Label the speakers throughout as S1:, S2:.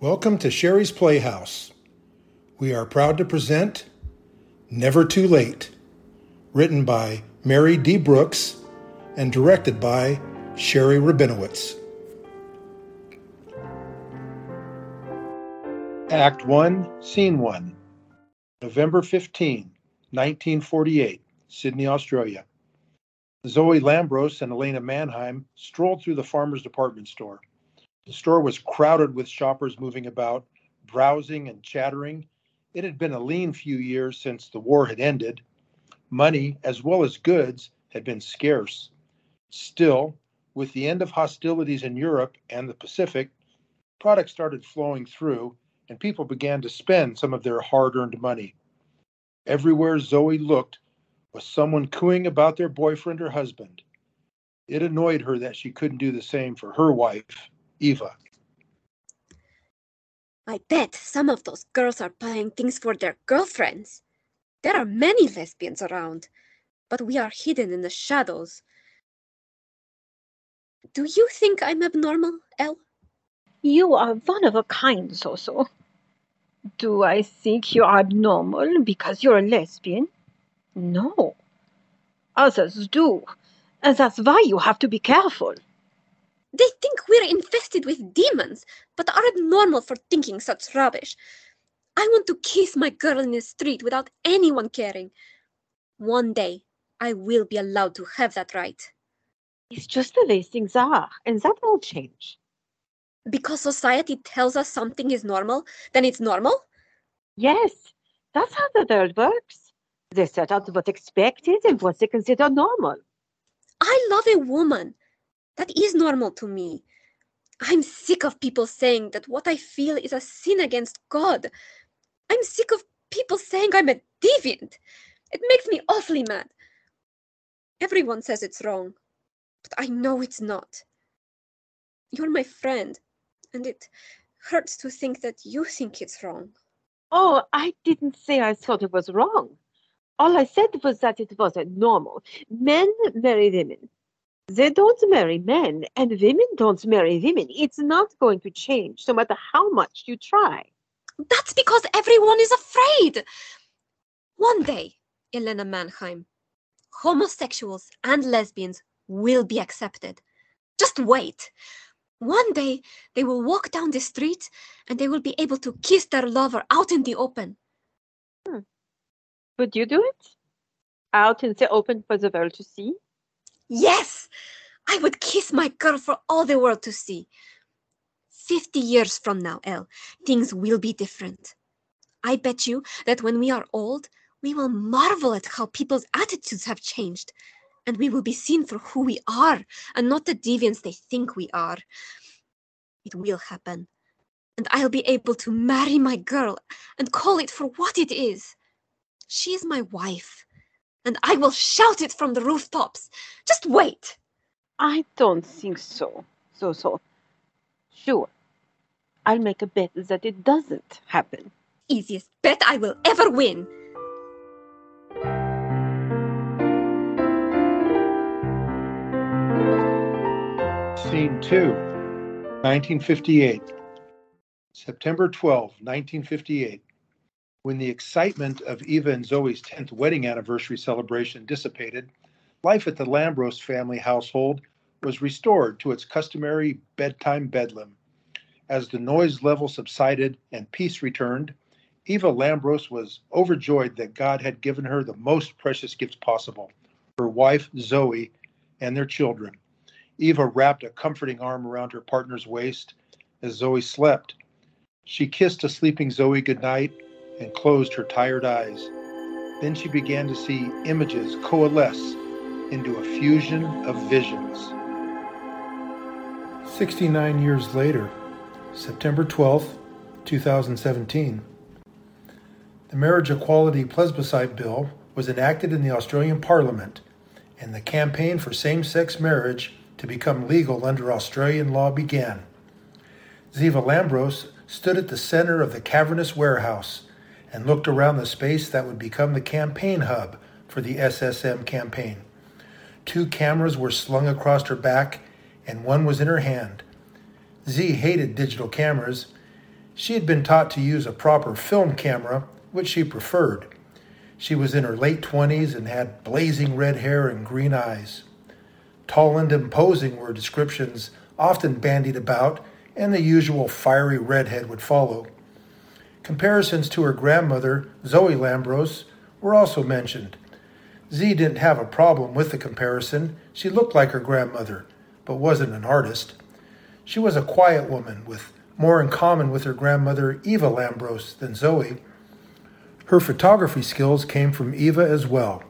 S1: Welcome to Sherri's Playhouse. We are proud to present Never Too Late, written by Mary D. Brooks and directed by Sherri Rabinowitz. Act 1, Scene 1, November 15, 1948, Sydney, Australia. Zoe Lambros and Elena Mannheim strolled through the farmer's department store. The store was crowded with shoppers moving about, browsing and chattering. It had been a lean few years since the war had ended. Money, as well as goods, had been scarce. Still, with the end of hostilities in Europe and the Pacific, products started flowing through, and people began to spend some of their hard earned money. Everywhere Zoe looked was someone cooing about their boyfriend or husband. It annoyed her that she couldn't do the same for her wife Eva.
S2: I bet some of those girls are buying things for their girlfriends. There are many lesbians around, but we are hidden in the shadows. Do you think I'm abnormal, Elle?
S3: You are one of a kind, Zozo. Do I think you are abnormal because you're a lesbian? No. Others do. And that's why you have to be careful.
S2: They think we're infested with demons, but are abnormal for thinking such rubbish. I want to kiss my girl in the street without anyone caring. One day, I will be allowed to have that right.
S3: It's just the way things are, and that will change.
S2: Because society tells us something is normal, then it's normal?
S3: Yes, that's how the world works. They set out what's expected and what they consider normal.
S2: I love a woman. That is normal to me. I'm sick of people saying that what I feel is a sin against God. I'm sick of people saying I'm a deviant. It makes me awfully mad. Everyone says it's wrong, but I know it's not. You're my friend, and it hurts to think that you think it's wrong.
S3: Oh, I didn't say I thought it was wrong. All I said was that it wasn't normal. Men marry women. They don't marry men, and women don't marry women. It's not going to change, no matter how much you try.
S2: That's because everyone is afraid. One day, Elena Mannheim, homosexuals and lesbians will be accepted. Just wait. One day, they will walk down the street and they will be able to kiss their lover out in the open.
S3: Hmm. Would you do it? Out in the open for the world to see?
S2: Yes, I would kiss my girl for all the world to see. Fifty years from now, Elle, things will be different. I bet you that when we are old, we will marvel at how people's attitudes have changed, and we will be seen for who we are and not the deviants they think we are. It will happen, and I'll be able to marry my girl and call it for what it is. She is my wife and I will shout it from the rooftops. Just wait.
S3: I don't think so. So, so. Sure. I'll make a bet that it doesn't happen.
S2: Easiest bet I will ever win.
S1: Scene 2, 1958. September 12, 1958. When the excitement of Eva and Zoe's 10th wedding anniversary celebration dissipated, life at the Lambros family household was restored to its customary bedtime bedlam. As the noise level subsided and peace returned, Eva Lambros was overjoyed that God had given her the most precious gifts possible her wife, Zoe, and their children. Eva wrapped a comforting arm around her partner's waist as Zoe slept. She kissed a sleeping Zoe goodnight and closed her tired eyes. Then she began to see images coalesce into a fusion of visions. 69 years later, September 12th, 2017, the Marriage Equality Plebiscite Bill was enacted in the Australian Parliament, and the campaign for same sex marriage to become legal under Australian law began. Ziva Lambros stood at the center of the cavernous warehouse and looked around the space that would become the campaign hub for the SSM campaign. Two cameras were slung across her back, and one was in her hand. Z hated digital cameras. She had been taught to use a proper film camera, which she preferred. She was in her late 20s and had blazing red hair and green eyes. Tall and imposing were descriptions often bandied about, and the usual fiery redhead would follow. Comparisons to her grandmother, Zoe Lambros, were also mentioned. Z didn't have a problem with the comparison. She looked like her grandmother, but wasn't an artist. She was a quiet woman with more in common with her grandmother, Eva Lambros, than Zoe. Her photography skills came from Eva as well.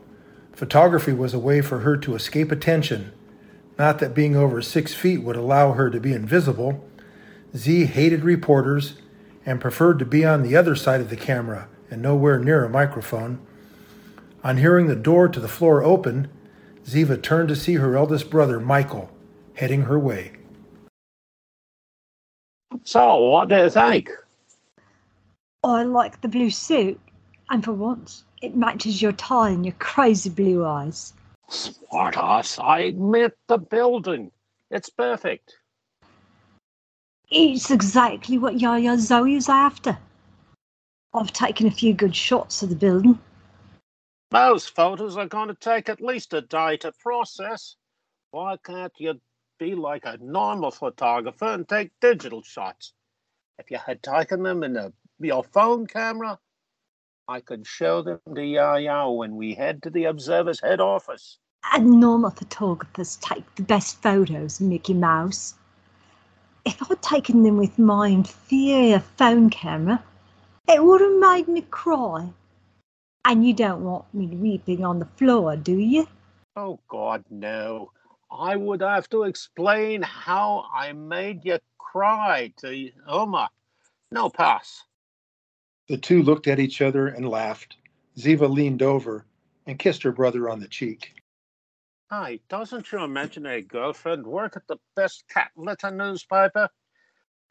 S1: Photography was a way for her to escape attention. Not that being over six feet would allow her to be invisible. Z hated reporters and preferred to be on the other side of the camera and nowhere near a microphone. On hearing the door to the floor open, Ziva turned to see her eldest brother, Michael, heading her way.
S4: So, what do you think?
S5: Oh, I like the blue suit, and for once, it matches your tie and your crazy blue eyes.
S4: Smart ass, I admit the building. It's perfect.
S5: It's exactly what Yaya Zoe is after. I've taken a few good shots of the building.
S4: Those photos are going to take at least a day to process. Why can't you be like a normal photographer and take digital shots? If you had taken them in a, your phone camera, I could show them to Yaya when we head to the Observer's head office.
S5: And normal photographers take the best photos Mickey Mouse. If I'd taken them with my inferior phone camera, it would have made me cry. And you don't want me weeping on the floor, do you?
S4: Oh, God, no. I would have to explain how I made you cry to Oma. No pass.
S1: The two looked at each other and laughed. Ziva leaned over and kissed her brother on the cheek.
S4: Hi, doesn't your imaginary girlfriend work at the best cat litter newspaper?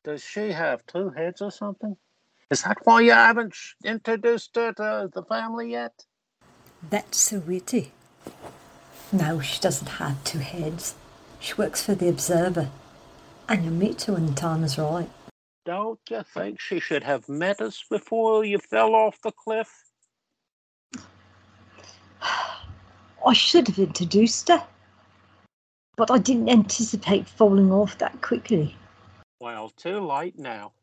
S4: Does she have two heads or something? Is that why you haven't introduced her to the family yet?
S5: That's so witty. No, she doesn't have two heads. She works for the Observer. And you'll meet her when the time is right.
S4: Don't you think she should have met us before you fell off the cliff?
S5: I should have introduced her. But I didn't anticipate falling off that quickly.
S4: Well, too late now.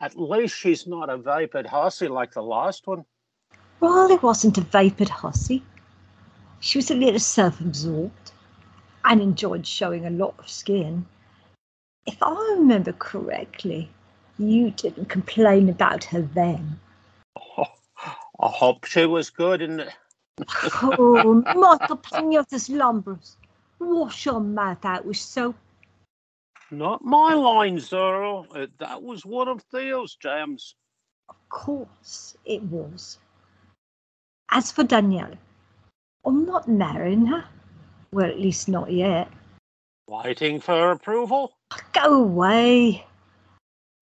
S4: At least she's not a vapid hussy like the last one.
S5: Riley wasn't a vapid hussy. She was a little self absorbed and enjoyed showing a lot of skin. If I remember correctly, you didn't complain about her then.
S4: Oh, I hope she was good the...
S5: oh, Michael Panayiotis Lambros, wash your mouth out with soap.
S4: Not my line, Zorro. Uh, that was one of Theo's gems.
S5: Of course it was. As for Danielle, I'm not marrying her. Well, at least not yet.
S4: Waiting for her approval?
S5: Go away.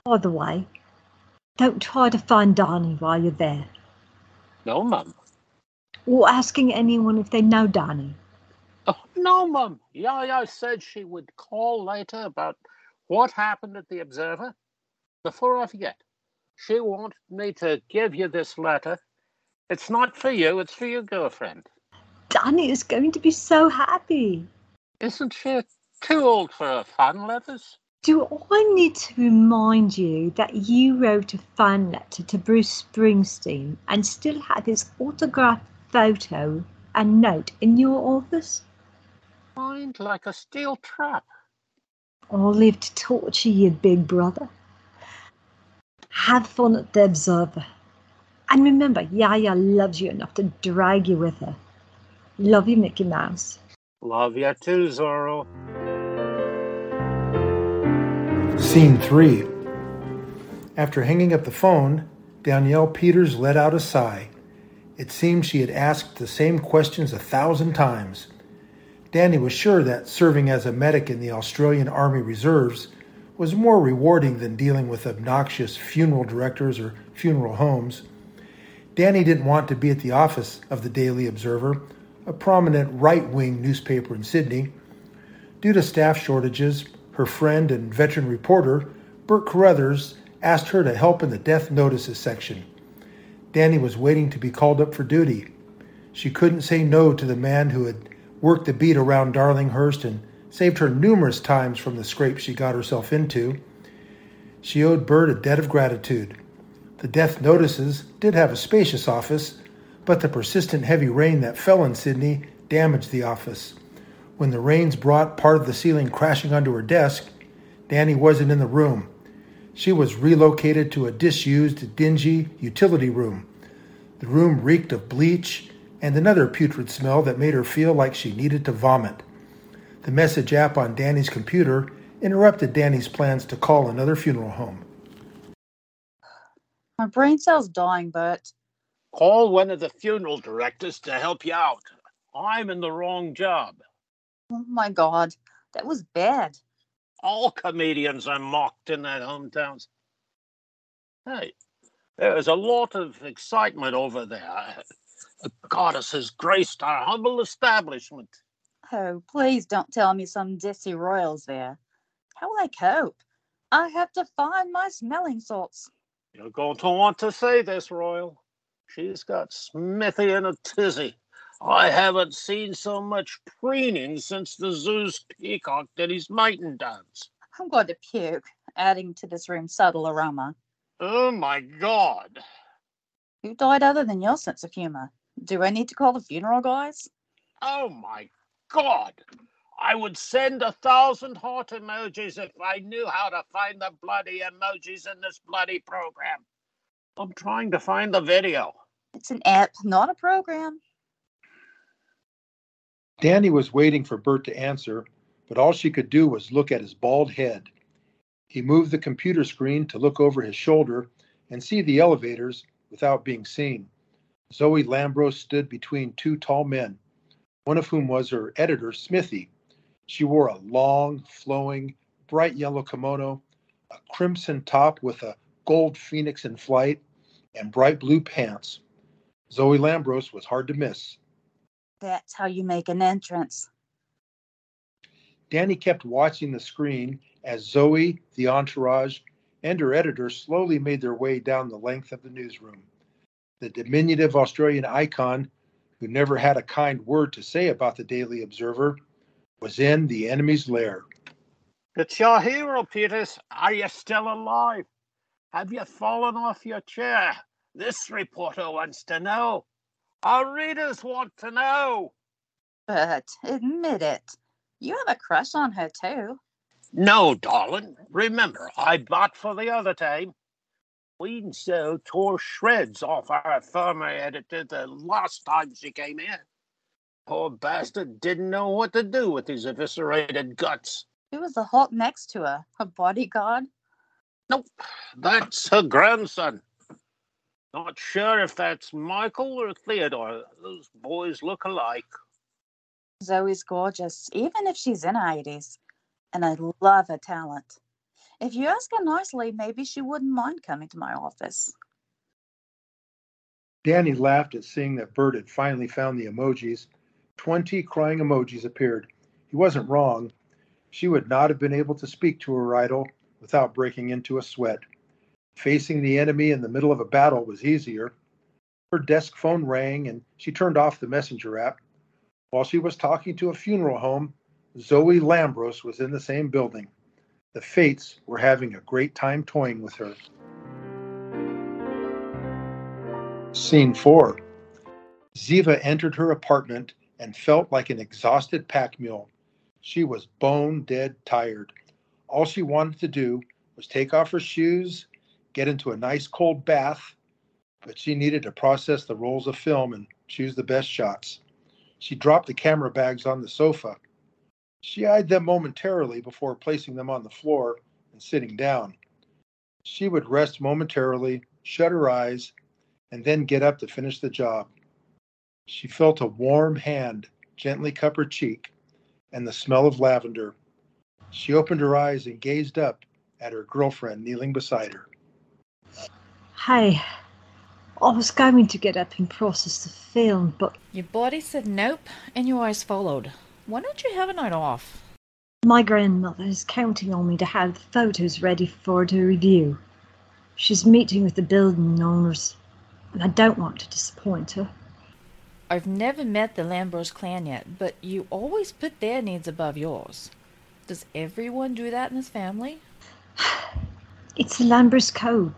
S5: By the way, don't try to find Donnie while you're there.
S4: No, Mum.
S5: Or asking anyone if they know Danny.
S4: Oh, no, Mum. Yaya said she would call later about what happened at the Observer. Before I forget, she wanted me to give you this letter. It's not for you, it's for your girlfriend.
S5: Danny is going to be so happy.
S4: Isn't she too old for her fan letters?
S5: Do I need to remind you that you wrote a fan letter to Bruce Springsteen and still have his autographed photo and note in your office?
S4: Mind like a steel trap.
S5: I'll live to torture you, big brother. Have fun at the Observer. And remember, Yaya loves you enough to drag you with her. Love you, Mickey Mouse.
S4: Love you too, Zorro.
S1: Scene 3. After hanging up the phone, Danielle Peters let out a sigh. It seemed she had asked the same questions a thousand times. Danny was sure that serving as a medic in the Australian Army Reserves was more rewarding than dealing with obnoxious funeral directors or funeral homes. Danny didn't want to be at the office of the Daily Observer, a prominent right wing newspaper in Sydney. Due to staff shortages, her friend and veteran reporter, Bert Carruthers, asked her to help in the death notices section. Danny was waiting to be called up for duty. She couldn't say no to the man who had worked the beat around Darlinghurst and saved her numerous times from the scrape she got herself into. She owed Bert a debt of gratitude. The death notices did have a spacious office, but the persistent heavy rain that fell in Sydney damaged the office. When the rains brought part of the ceiling crashing onto her desk, Danny wasn't in the room. She was relocated to a disused, dingy utility room. The room reeked of bleach and another putrid smell that made her feel like she needed to vomit. The message app on Danny's computer interrupted Danny's plans to call another funeral home.
S6: My brain cell's dying, Bert.
S4: Call one of the funeral directors to help you out. I'm in the wrong job.
S6: Oh my god, that was bad.
S4: All comedians are mocked in their hometowns. Hey, there's a lot of excitement over there. A goddess has graced our humble establishment.
S6: Oh, please don't tell me some dissy royals there. How will I cope? I have to find my smelling salts.
S4: You're going to want to say this, Royal. She's got Smithy in a tizzy. I haven't seen so much preening since the zoo's peacock did his mating dance.
S6: I'm going to puke, adding to this room's subtle aroma.
S4: Oh my God.
S6: Who died other than your sense of humor? Do I need to call the funeral guys?
S4: Oh my God. I would send a thousand heart emojis if I knew how to find the bloody emojis in this bloody program. I'm trying to find the video.
S6: It's an app, not a program.
S1: Danny was waiting for Bert to answer, but all she could do was look at his bald head. He moved the computer screen to look over his shoulder and see the elevators without being seen. Zoe Lambros stood between two tall men, one of whom was her editor, Smithy. She wore a long, flowing, bright yellow kimono, a crimson top with a gold phoenix in flight, and bright blue pants. Zoe Lambros was hard to miss.
S6: That's how you make an entrance.
S1: Danny kept watching the screen as Zoe, the entourage, and her editor slowly made their way down the length of the newsroom. The diminutive Australian icon, who never had a kind word to say about the Daily Observer, was in the enemy's lair.
S4: It's your hero, Peters. Are you still alive? Have you fallen off your chair? This reporter wants to know. Our readers want to know.
S6: But admit it, you have a crush on her too.
S4: No, darling. Remember, I bought for the other time. Queen So tore shreds off our former editor the last time she came in. Poor bastard didn't know what to do with his eviscerated guts.
S6: Who was the Hulk next to her? Her bodyguard?
S4: Nope, that's her grandson. Not sure if that's Michael or Theodore. Those boys look alike.
S6: Zoe's gorgeous, even if she's in her 80s. And I love her talent. If you ask her nicely, maybe she wouldn't mind coming to my office.
S1: Danny laughed at seeing that Bert had finally found the emojis. Twenty crying emojis appeared. He wasn't wrong. She would not have been able to speak to her idol without breaking into a sweat. Facing the enemy in the middle of a battle was easier. Her desk phone rang and she turned off the messenger app. While she was talking to a funeral home, Zoe Lambros was in the same building. The fates were having a great time toying with her. Scene 4 Ziva entered her apartment and felt like an exhausted pack mule. She was bone dead tired. All she wanted to do was take off her shoes, get into a nice cold bath, but she needed to process the rolls of film and choose the best shots. She dropped the camera bags on the sofa. She eyed them momentarily before placing them on the floor and sitting down. She would rest momentarily, shut her eyes, and then get up to finish the job. She felt a warm hand gently cup her cheek and the smell of lavender. She opened her eyes and gazed up at her girlfriend kneeling beside her.
S5: Hey, I was going to get up and process the film, but
S7: Your body said nope, and your eyes followed. Why don't you have a night off?
S5: my grandmother is counting on me to have the photos ready for her review. She's meeting with the building owners, and I don't want to disappoint her.
S7: I've never met the Lambros clan yet, but you always put their needs above yours. Does everyone do that in this family?
S5: It's the Lambros code.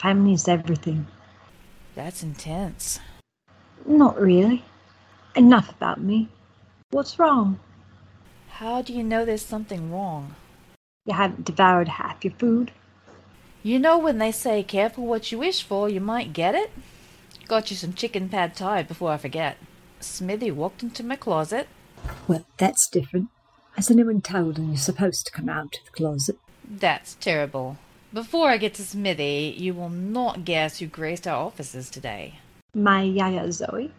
S5: Family is everything.
S7: That's intense.
S5: Not really. Enough about me. What's wrong?
S7: How do you know there's something wrong?
S5: You haven't devoured half your food?
S7: You know when they say careful what you wish for, you might get it? Got you some chicken pad thai before I forget. Smithy walked into my closet.
S8: Well, that's different. Has anyone told him you're supposed to come out of the closet?
S7: That's terrible. Before I get to Smithy, you will not guess who graced our offices today.
S5: My Yaya Zoe?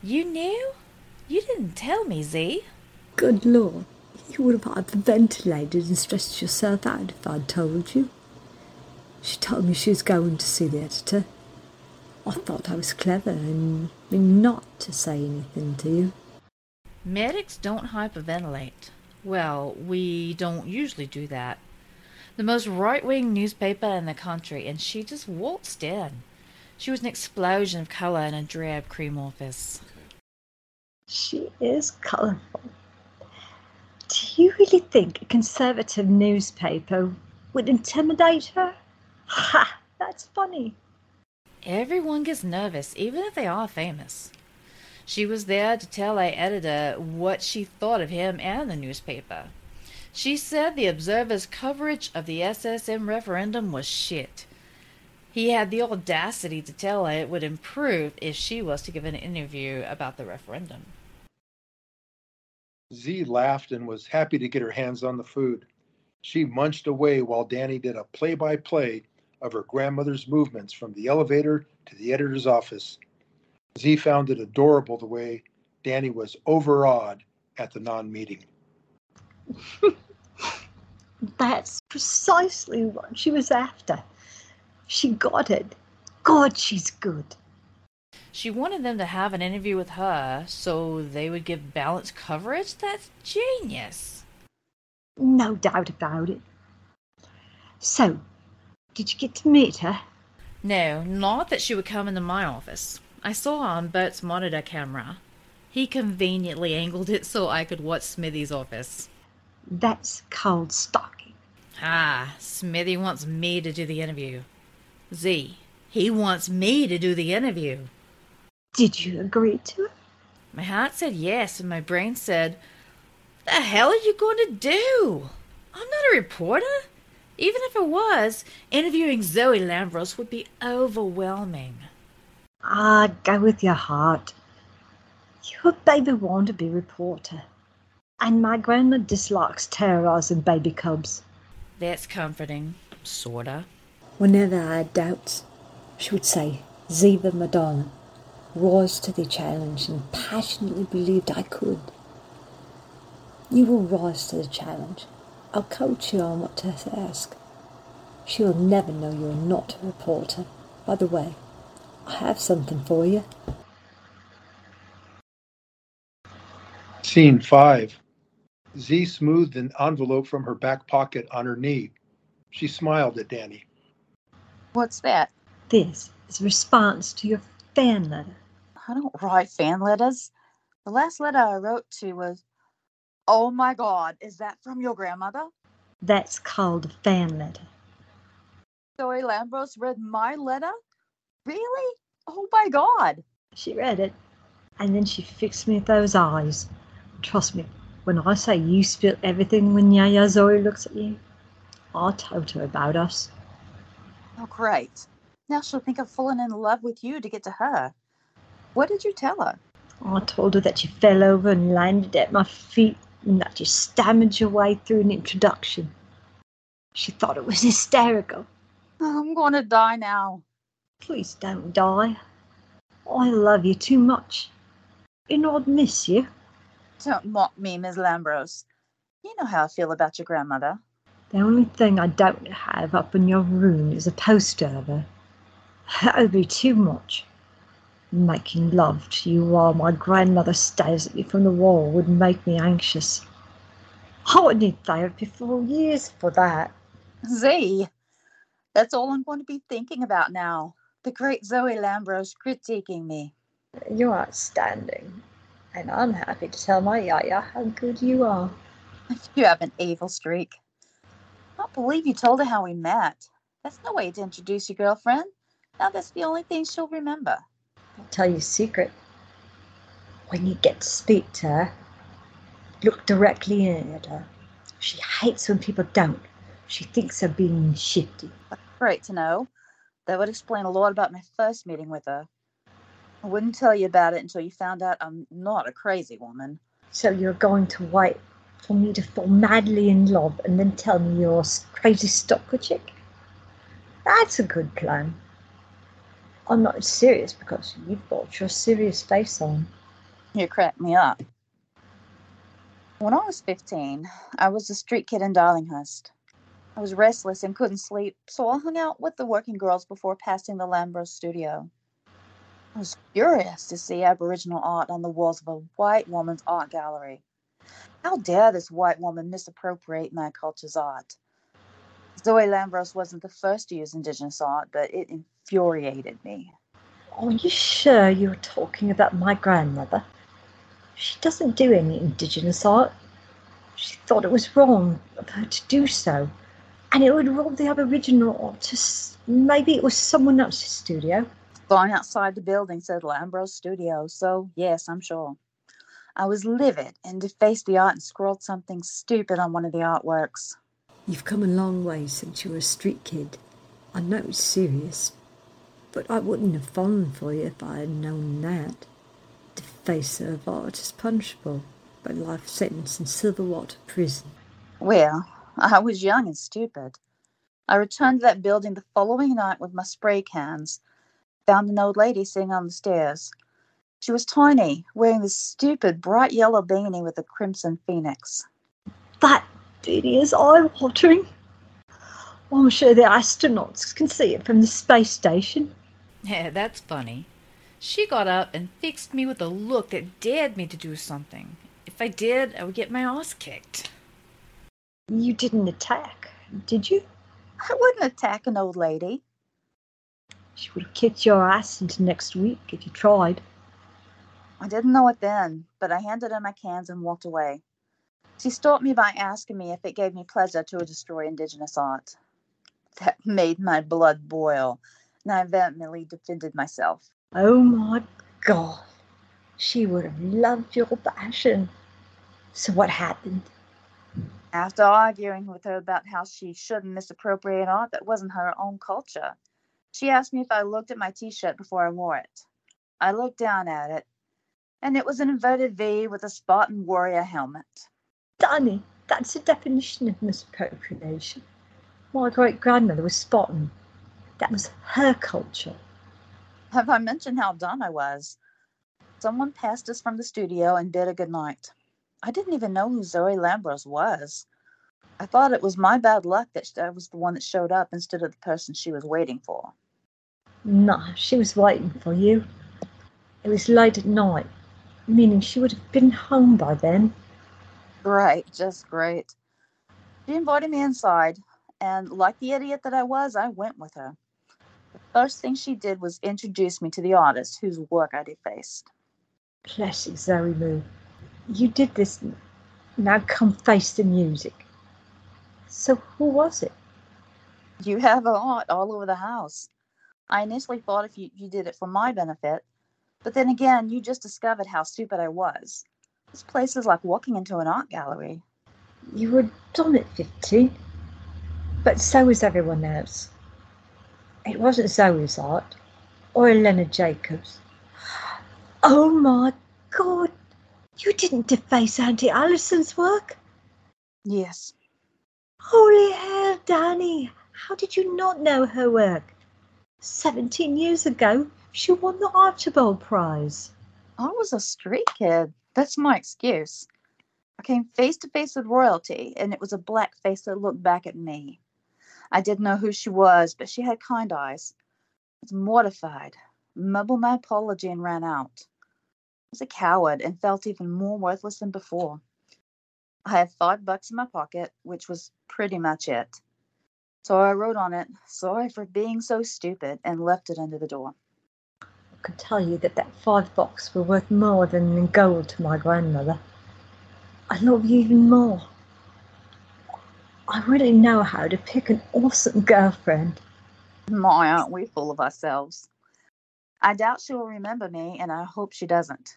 S7: You knew? You didn't tell me, Z.
S8: Good Lord, you would have hyperventilated and stressed yourself out if I'd told you. She told me she was going to see the editor. I thought I was clever and not to say anything to you.
S7: Medics don't hyperventilate. Well, we don't usually do that. The most right wing newspaper in the country, and she just waltzed in. She was an explosion of colour in a drab cream office.
S5: She is colourful. Do you really think a conservative newspaper would intimidate her? Ha! That's funny.
S7: Everyone gets nervous, even if they are famous. She was there to tell a editor what she thought of him and the newspaper. She said the Observer's coverage of the SSM referendum was shit. He had the audacity to tell her it would improve if she was to give an interview about the referendum.
S1: Z laughed and was happy to get her hands on the food. She munched away while Danny did a play by play of her grandmother's movements from the elevator to the editor's office. Z found it adorable the way Danny was overawed at the non meeting.
S5: That's precisely what she was after. She got it. God, she's good.
S7: She wanted them to have an interview with her so they would give balanced coverage? That's genius.
S5: No doubt about it. So, did you get to meet her?
S7: No, not that she would come into my office. I saw her on Bert's monitor camera. He conveniently angled it so I could watch Smithy's office.
S5: That's called stalking.
S7: Ah, Smithy wants me to do the interview. Z, he wants me to do the interview.
S5: Did you agree to it?
S7: My heart said yes, and my brain said, The hell are you going to do? I'm not a reporter. Even if it was, interviewing Zoe Lambros would be overwhelming.
S5: Ah, go with your heart. Your baby want to be reporter. And my grandma dislikes terrorizing baby cubs.
S7: That's comforting, sorta.
S8: Whenever I had doubts, she would say, Ziva Madonna, rose to the challenge and passionately believed I could. You will rise to the challenge. I'll coach you on what to ask. She will never know you're not a reporter. By the way, I have something for you.
S1: Scene 5. Z smoothed an envelope from her back pocket on her knee. She smiled at Danny.
S6: What's that?
S5: This is a response to your fan letter.
S6: I don't write fan letters. The last letter I wrote to was, Oh my God, is that from your grandmother?
S5: That's called a fan letter.
S6: Zoe Lambros read my letter? Really? Oh my God.
S5: She read it, and then she fixed me with those eyes. Trust me, when I say you spill everything when Yaya Zoe looks at you, I told her about us.
S6: Oh, great. Now she'll think I've fallen in love with you to get to her. What did you tell her?
S5: I told her that you fell over and landed at my feet and that you stammered your way through an introduction. She thought it was hysterical.
S6: Oh, I'm going to die now.
S5: Please don't die. I love you too much. And I'd miss you.
S6: Don't mock me, Miss Lambros. You know how I feel about your grandmother.
S5: The only thing I don't have up in your room is a poster of her. That would be too much. Making love to you while my grandmother stares at you from the wall would make me anxious. I would need therapy for years for that.
S6: Z, That's all I'm going to be thinking about now. The great Zoe Lambros critiquing me.
S5: You're outstanding. And I'm happy to tell my Yaya how good you are.
S6: You have an evil streak. I can't believe you told her how we met. That's no way to introduce your girlfriend. Now that's the only thing she'll remember.
S5: I'll tell you a secret. When you get to speak to her, look directly in at her. She hates when people don't. She thinks they're being shifty.
S6: Great to know. That would explain a lot about my first meeting with her. I wouldn't tell you about it until you found out I'm not a crazy woman.
S5: So you're going to wait for me to fall madly in love and then tell me you're a crazy stalker chick? That's a good plan. I'm not serious because you've got your serious face on.
S6: You cracked me up. When I was 15, I was a street kid in Darlinghurst. I was restless and couldn't sleep, so I hung out with the working girls before passing the Lambros studio. I was furious to see Aboriginal art on the walls of a white woman's art gallery. How dare this white woman misappropriate my culture's art? Zoe Lambros wasn't the first to use Indigenous art, but it infuriated me.
S5: Are you sure you're talking about my grandmother? She doesn't do any Indigenous art. She thought it was wrong of her to do so, and it would rob the Aboriginal artists. Maybe it was someone else's studio.
S6: Sign outside the building said Lambros Studio, so yes, I'm sure. I was livid and defaced the art and scrawled something stupid on one of the artworks.
S5: You've come a long way since you were a street kid. I know it's serious, but I wouldn't have fallen for you if I had known that. Defacer of art is punishable by life sentence in Silverwater prison.
S6: Well, I was young and stupid. I returned to that building the following night with my spray cans. Found an old lady sitting on the stairs. She was tiny, wearing this stupid bright yellow beanie with a crimson phoenix.
S5: That beanie is eye watering. I'm sure the astronauts can see it from the space station.
S7: Yeah, that's funny. She got up and fixed me with a look that dared me to do something. If I did, I would get my ass kicked.
S5: You didn't attack, did you?
S6: I wouldn't attack an old lady.
S5: She would have kicked your ass into next week if you tried.
S6: I didn't know it then, but I handed her my cans and walked away. She stopped me by asking me if it gave me pleasure to destroy Indigenous art. That made my blood boil, and I vehemently defended myself.
S5: Oh my God. She would have loved your passion. So what happened?
S6: After arguing with her about how she shouldn't misappropriate art that wasn't her own culture, she asked me if I looked at my t shirt before I wore it. I looked down at it, and it was an inverted V with a Spartan warrior helmet.
S5: Danny, that's the definition of misappropriation. My great grandmother was Spartan. That was her culture.
S6: Have I mentioned how dumb I was? Someone passed us from the studio and bid a good night. I didn't even know who Zoe Lambros was. I thought it was my bad luck that I was the one that showed up instead of the person she was waiting for.
S5: No, she was waiting for you. It was late at night, meaning she would have been home by then.
S6: Great, just great. She invited me inside, and like the idiot that I was, I went with her. The first thing she did was introduce me to the artist whose work I defaced.
S5: Classic Zoe Moo. You did this. Now come face the music. So who was it?
S6: You have art all over the house. I initially thought if you, you did it for my benefit, but then again, you just discovered how stupid I was. This place is like walking into an art gallery.
S5: You were done at 15, but so was everyone else. It wasn't Zoe's art or Elena Jacobs. Oh my God! You didn't deface Auntie Allison's work?
S6: Yes.
S5: Holy hell, Danny! How did you not know her work? Seventeen years ago, she won the Archibald Prize.
S6: I was a street kid. That's my excuse. I came face to face with royalty, and it was a black face that looked back at me. I didn't know who she was, but she had kind eyes. I was mortified, mumbled my apology, and ran out. I was a coward and felt even more worthless than before. I had five bucks in my pocket, which was pretty much it. So I wrote on it, sorry for being so stupid, and left it under the door.
S5: I can tell you that that five bucks were worth more than gold to my grandmother. I love you even more. I really know how to pick an awesome girlfriend.
S6: My, aren't we full of ourselves? I doubt she will remember me, and I hope she doesn't.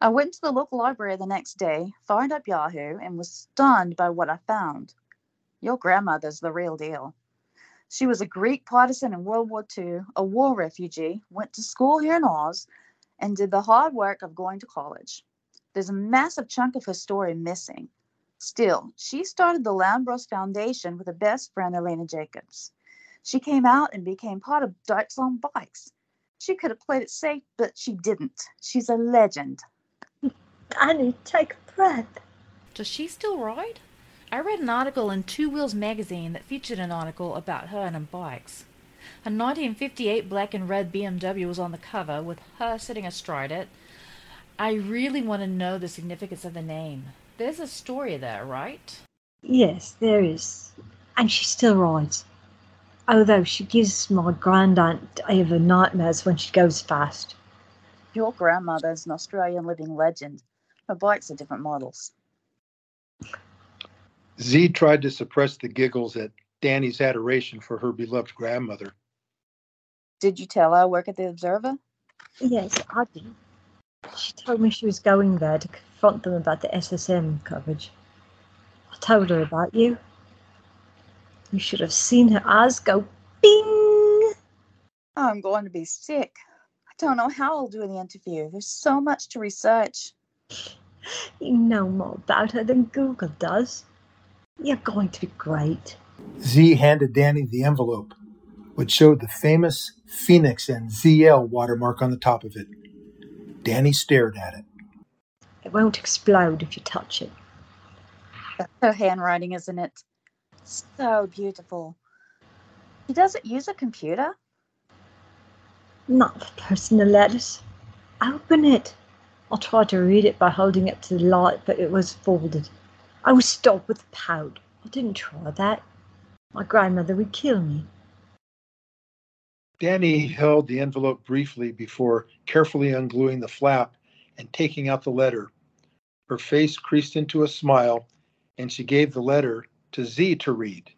S6: I went to the local library the next day, fired up Yahoo, and was stunned by what I found. Your grandmother's the real deal. She was a Greek partisan in World War II, a war refugee, went to school here in Oz, and did the hard work of going to college. There's a massive chunk of her story missing. Still, she started the Lambros Foundation with her best friend, Elena Jacobs. She came out and became part of Dykes on Bikes. She could have played it safe, but she didn't. She's a legend.
S5: Annie, take a breath.
S7: Does she still ride? I read an article in Two Wheels magazine that featured an article about her and her bikes. A 1958 black and red BMW was on the cover with her sitting astride it. I really want to know the significance of the name. There's a story there, right?
S5: Yes, there is. And she still rides. Although she gives my grandaunt Ava nightmares when she goes fast.
S6: Your grandmother's an Australian living legend. Her bikes are different models.
S1: Z tried to suppress the giggles at Danny's adoration for her beloved grandmother.
S6: Did you tell her I work at the Observer?
S5: Yes, I did. She told me she was going there to confront them about the SSM coverage. I told her about you. You should have seen her eyes go bing.
S6: I'm going to be sick. I don't know how I'll do the interview. There's so much to research.
S5: You know more about her than Google does. You're going to be great.
S1: Z handed Danny the envelope, which showed the famous Phoenix and ZL watermark on the top of it. Danny stared at it.
S5: It won't explode if you touch it.
S6: That's her handwriting, isn't it? So beautiful. She doesn't use a computer.
S5: Not for personal letters. Open it. I tried to read it by holding it to the light, but it was folded. I was stopped with a pout. I didn't try that. My grandmother would kill me.
S1: Danny held the envelope briefly before carefully ungluing the flap and taking out the letter. Her face creased into a smile, and she gave the letter to Z to read.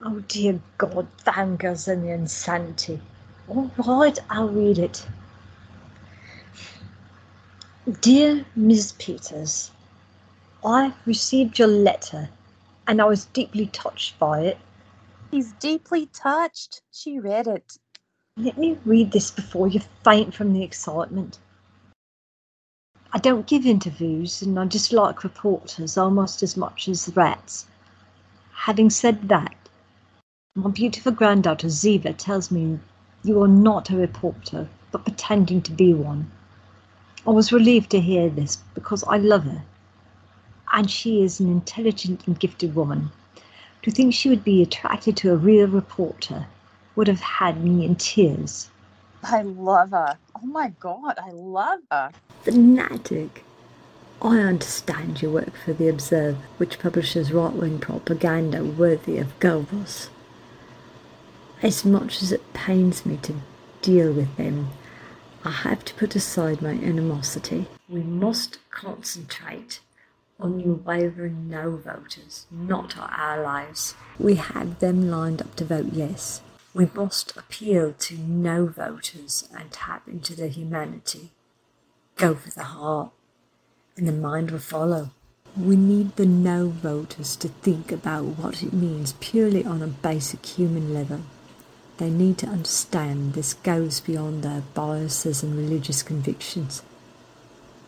S5: Oh dear God, thank us and the insanity. All right, I'll read it. Dear Miss Peters, I received your letter and I was deeply touched by it.
S6: He's deeply touched. She read it.
S5: Let me read this before you faint from the excitement. I don't give interviews and I dislike reporters almost as much as rats. Having said that, my beautiful granddaughter Ziva tells me you are not a reporter, but pretending to be one. I was relieved to hear this because I love her, and she is an intelligent and gifted woman. To think she would be attracted to a real reporter would have had me in tears.
S6: I love her. Oh my God, I love her.
S8: Fanatic. I understand your work for The Observer, which publishes right wing propaganda worthy of Goebbels. As much as it pains me to deal with them, I have to put aside my animosity. We must concentrate on your wavering no voters, not our allies. We have them lined up to vote yes. We must appeal to no voters and tap into their humanity. Go for the heart, and the mind will follow. We need the no voters to think about what it means purely on a basic human level. They need to understand this goes beyond their biases and religious convictions.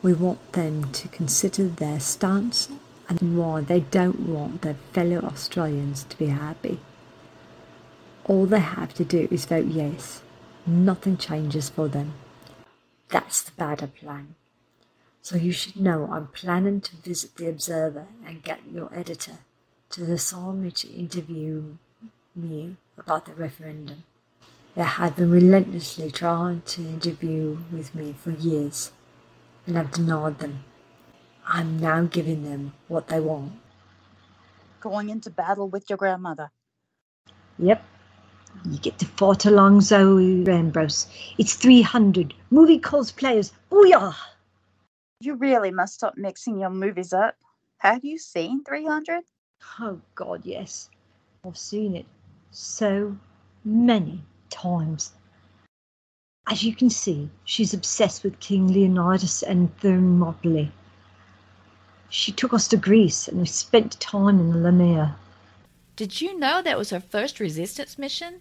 S8: We want them to consider their stance and why they don't want their fellow Australians to be happy. All they have to do is vote yes. Nothing changes for them. That's the better plan. So you should know I'm planning to visit the Observer and get your editor to assign me to interview me about the referendum. They have been relentlessly trying to interview with me for years, and I've denied them. I'm now giving them what they want.
S6: Going into battle with your grandmother.
S9: Yep. You get to fight along Zoe Lambros. It's 300 movie cosplayers. Booyah!
S6: You really must stop mixing your movies up. Have you seen 300?
S9: Oh, God, yes. I've seen it so many times. As you can see, she's obsessed with King Leonidas and Thermopylae. She took us to Greece and we spent time in Lamia.
S7: Did you know that was her first resistance mission?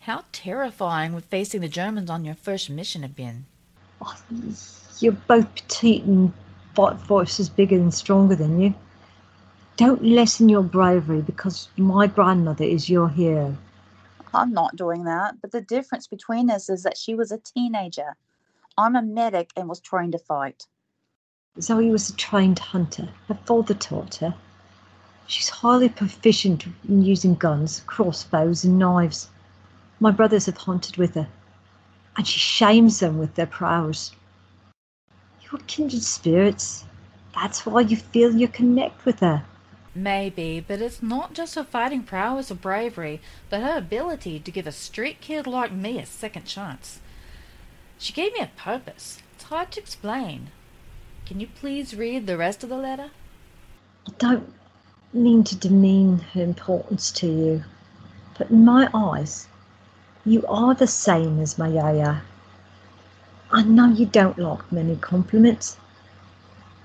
S7: How terrifying would facing the Germans on your first mission have been?
S9: Oh, you're both petite and voices bigger and stronger than you. Don't lessen your bravery because my grandmother is your hero.
S6: I'm not doing that, but the difference between us is that she was a teenager. I'm a medic and was trained to fight.
S9: Zoe was a trained hunter. Her father taught her. She's highly proficient in using guns, crossbows, and knives. My brothers have hunted with her, and she shames them with their prowess. You're kindred spirits. That's why you feel you connect with her.
S7: Maybe, but it's not just her fighting prowess or bravery, but her ability to give a street kid like me a second chance. She gave me a purpose. It's hard to explain. Can you please read the rest of the letter?
S9: I don't mean to demean her importance to you, but in my eyes, you are the same as my yaya. I know you don't like many compliments,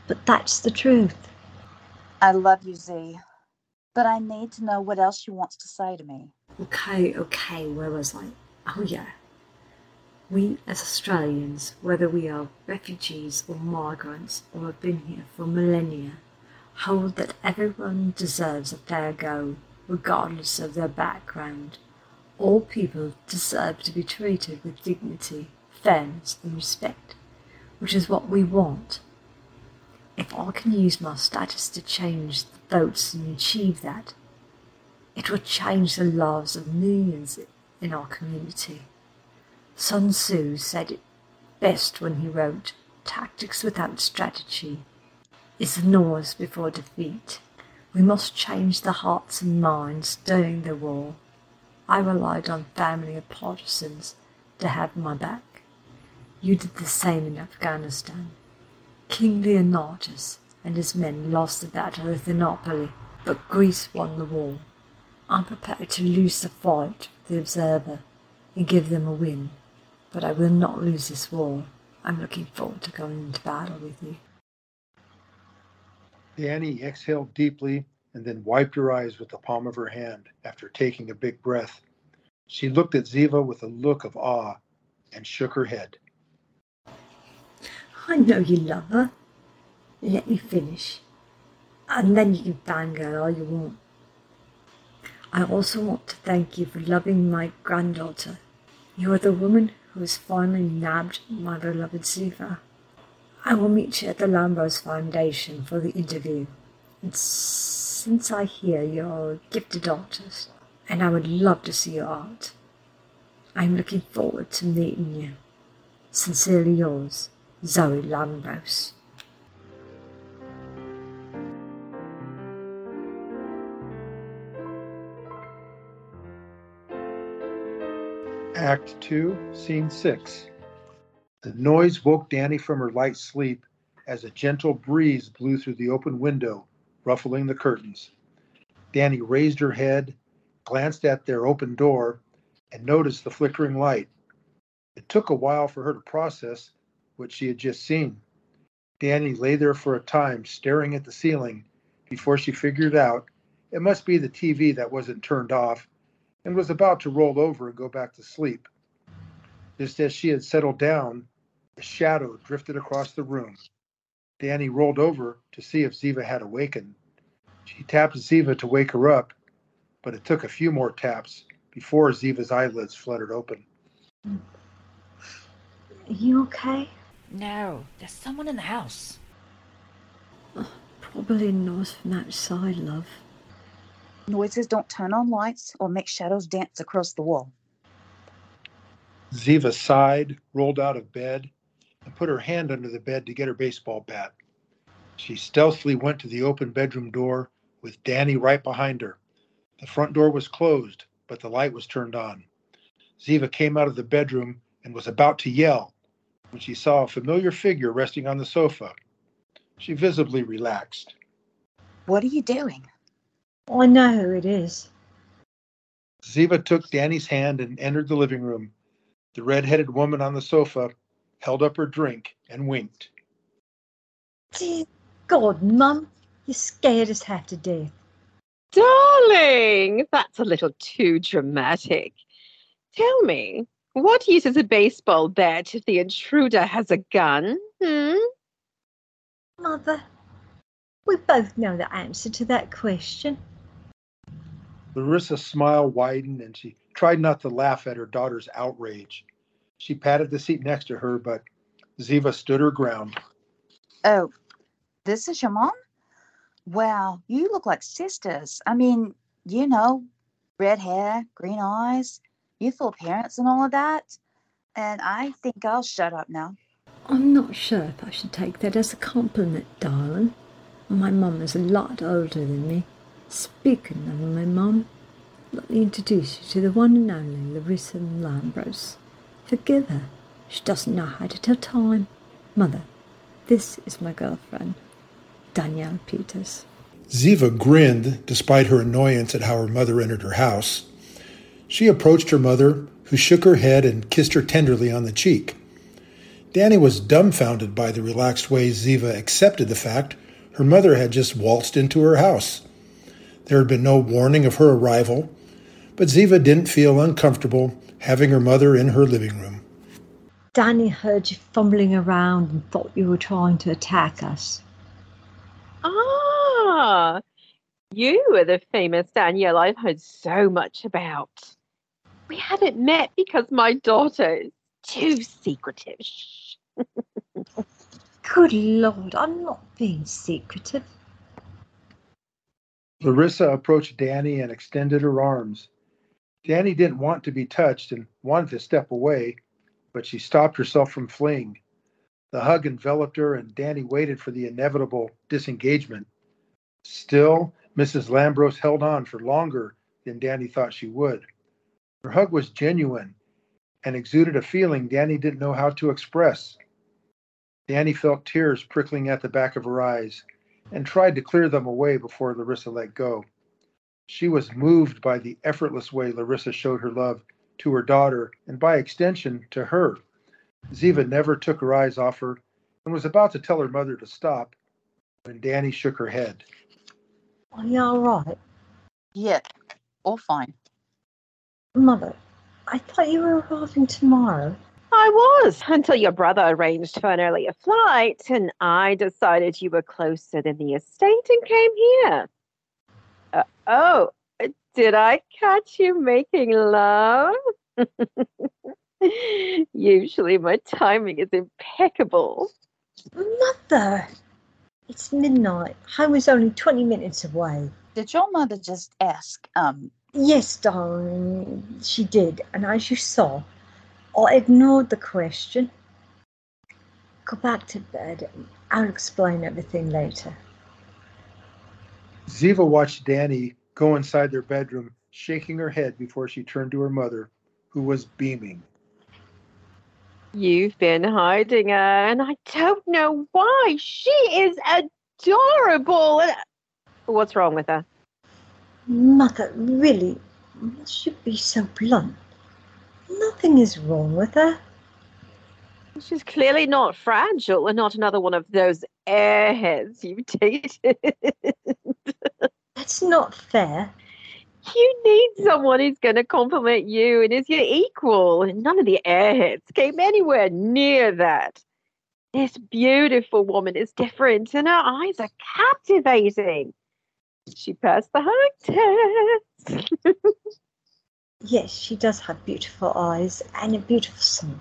S9: but that's the truth.
S6: I love you, Z, but I need to know what else she wants to say to me.
S5: Okay, okay, where was I? Oh, yeah. We as Australians, whether we are refugees or migrants or have been here for millennia, hold that everyone deserves a fair go, regardless of their background. All people deserve to be treated with dignity, fairness, and respect, which is what we want. If I can use my status to change the votes and achieve that, it will change the lives of millions in our community. Sun Tzu said it best when he wrote, Tactics without strategy is the noise before defeat. We must change the hearts and minds during the war. I relied on family of partisans to have my back. You did the same in Afghanistan. King Leonidas and his men lost the battle of Thermopylae, but Greece won the war. I'm prepared to lose the fight the observer and give them a win, but I will not lose this war. I'm looking forward to going into battle with you.
S1: Danny exhaled deeply and then wiped her eyes with the palm of her hand after taking a big breath. She looked at Ziva with a look of awe and shook her head.
S5: I know you love her. Let me finish. And then you can fangirl all you want. I also want to thank you for loving my granddaughter. You are the woman who has finally nabbed my beloved Ziva. I will meet you at the Lambros Foundation for the interview. And since I hear you're a gifted artist, and I would love to see your art, I'm looking forward to meeting you. Sincerely yours, Zoe Lambros.
S1: Act 2, Scene 6. The noise woke Danny from her light sleep as a gentle breeze blew through the open window, ruffling the curtains. Danny raised her head, glanced at their open door, and noticed the flickering light. It took a while for her to process what she had just seen. Danny lay there for a time, staring at the ceiling, before she figured out it must be the TV that wasn't turned off and was about to roll over and go back to sleep. Just as she had settled down, a shadow drifted across the room. Danny rolled over to see if Ziva had awakened. She tapped Ziva to wake her up, but it took a few more taps before Ziva's eyelids fluttered open.
S9: Are you okay?
S7: No, there's someone in the house.
S5: Oh, probably noise from outside, love.
S6: Noises don't turn on lights or make shadows dance across the wall.
S1: Ziva sighed, rolled out of bed, and put her hand under the bed to get her baseball bat. She stealthily went to the open bedroom door with Danny right behind her. The front door was closed, but the light was turned on. Ziva came out of the bedroom and was about to yell when she saw a familiar figure resting on the sofa. She visibly relaxed.
S6: What are you doing?
S5: I know who it is.
S1: Ziva took Danny's hand and entered the living room. The red-headed woman on the sofa held up her drink and winked.
S5: Dear God, Mum, you scared us half to death.
S3: Darling, that's a little too dramatic. Tell me, what use is a baseball bat if the intruder has a gun? Hmm?
S5: Mother, we both know the answer to that question.
S1: Larissa's smile widened and she tried not to laugh at her daughter's outrage. She patted the seat next to her, but Ziva stood her ground.
S6: Oh, this is your mom? Wow, you look like sisters. I mean, you know, red hair, green eyes, youthful parents, and all of that. And I think I'll shut up now.
S8: I'm not sure if I should take that as a compliment, darling. My mum is a lot older than me. Speaking of my mum, let me introduce you to the one and only Larissa Lambros. Forgive her. She doesn't know how to tell time. Mother, this is my girlfriend, Danielle Peters.
S1: Ziva grinned despite her annoyance at how her mother entered her house. She approached her mother, who shook her head and kissed her tenderly on the cheek. Danny was dumbfounded by the relaxed way Ziva accepted the fact her mother had just waltzed into her house. There had been no warning of her arrival, but Ziva didn't feel uncomfortable having her mother in her living room.
S5: Danny heard you fumbling around and thought you were trying to attack us.
S3: Ah, you are the famous Danielle I've heard so much about. We haven't met because my daughter is too secretive.
S5: Good Lord, I'm not being secretive.
S1: Larissa approached Danny and extended her arms. Danny didn't want to be touched and wanted to step away, but she stopped herself from fleeing. The hug enveloped her, and Danny waited for the inevitable disengagement. Still, Mrs. Lambros held on for longer than Danny thought she would. Her hug was genuine and exuded a feeling Danny didn't know how to express. Danny felt tears prickling at the back of her eyes and tried to clear them away before Larissa let go. She was moved by the effortless way Larissa showed her love to her daughter and by extension to her. Ziva never took her eyes off her and was about to tell her mother to stop when Danny shook her head.
S5: Are you all right?
S6: Yeah, all fine.
S5: Mother, I thought you were arriving tomorrow.
S3: I was until your brother arranged for an earlier flight, and I decided you were closer than the estate and came here. Uh, oh, did I catch you making love? Usually my timing is impeccable.
S5: Mother! It's midnight. Home is only 20 minutes away.
S6: Did your mother just ask, um,
S5: Yes, darling, she did. And as you saw, I ignored the question. Go back to bed. I'll explain everything later.
S1: Ziva watched Danny go inside their bedroom, shaking her head before she turned to her mother, who was beaming.
S3: You've been hiding her, and I don't know why. She is adorable. What's wrong with her?
S5: Mother, really, must you be so blunt? Nothing is wrong with her.
S3: She's clearly not fragile and not another one of those airheads you've dated.
S5: That's not fair.
S3: You need someone who's going to compliment you and is your equal. And none of the airheads came anywhere near that. This beautiful woman is different and her eyes are captivating. She passed the hug test.
S5: Yes, she does have beautiful eyes and a beautiful soul.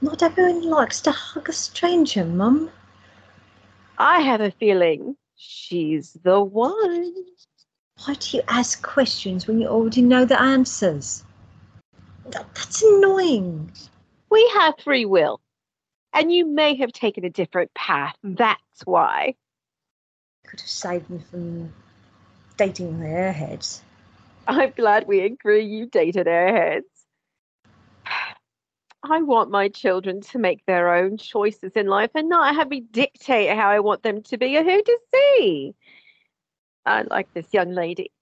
S5: Not everyone likes to hug a stranger, Mum.
S3: I have a feeling she's the one.
S5: Why do you ask questions when you already know the answers? That, that's annoying.
S3: We have free will. And you may have taken a different path. That's why.
S5: Could have saved me from dating the airheads.
S3: I'm glad we agree you dated airheads. I want my children to make their own choices in life and not have me dictate how I want them to be or who to see. I like this young lady.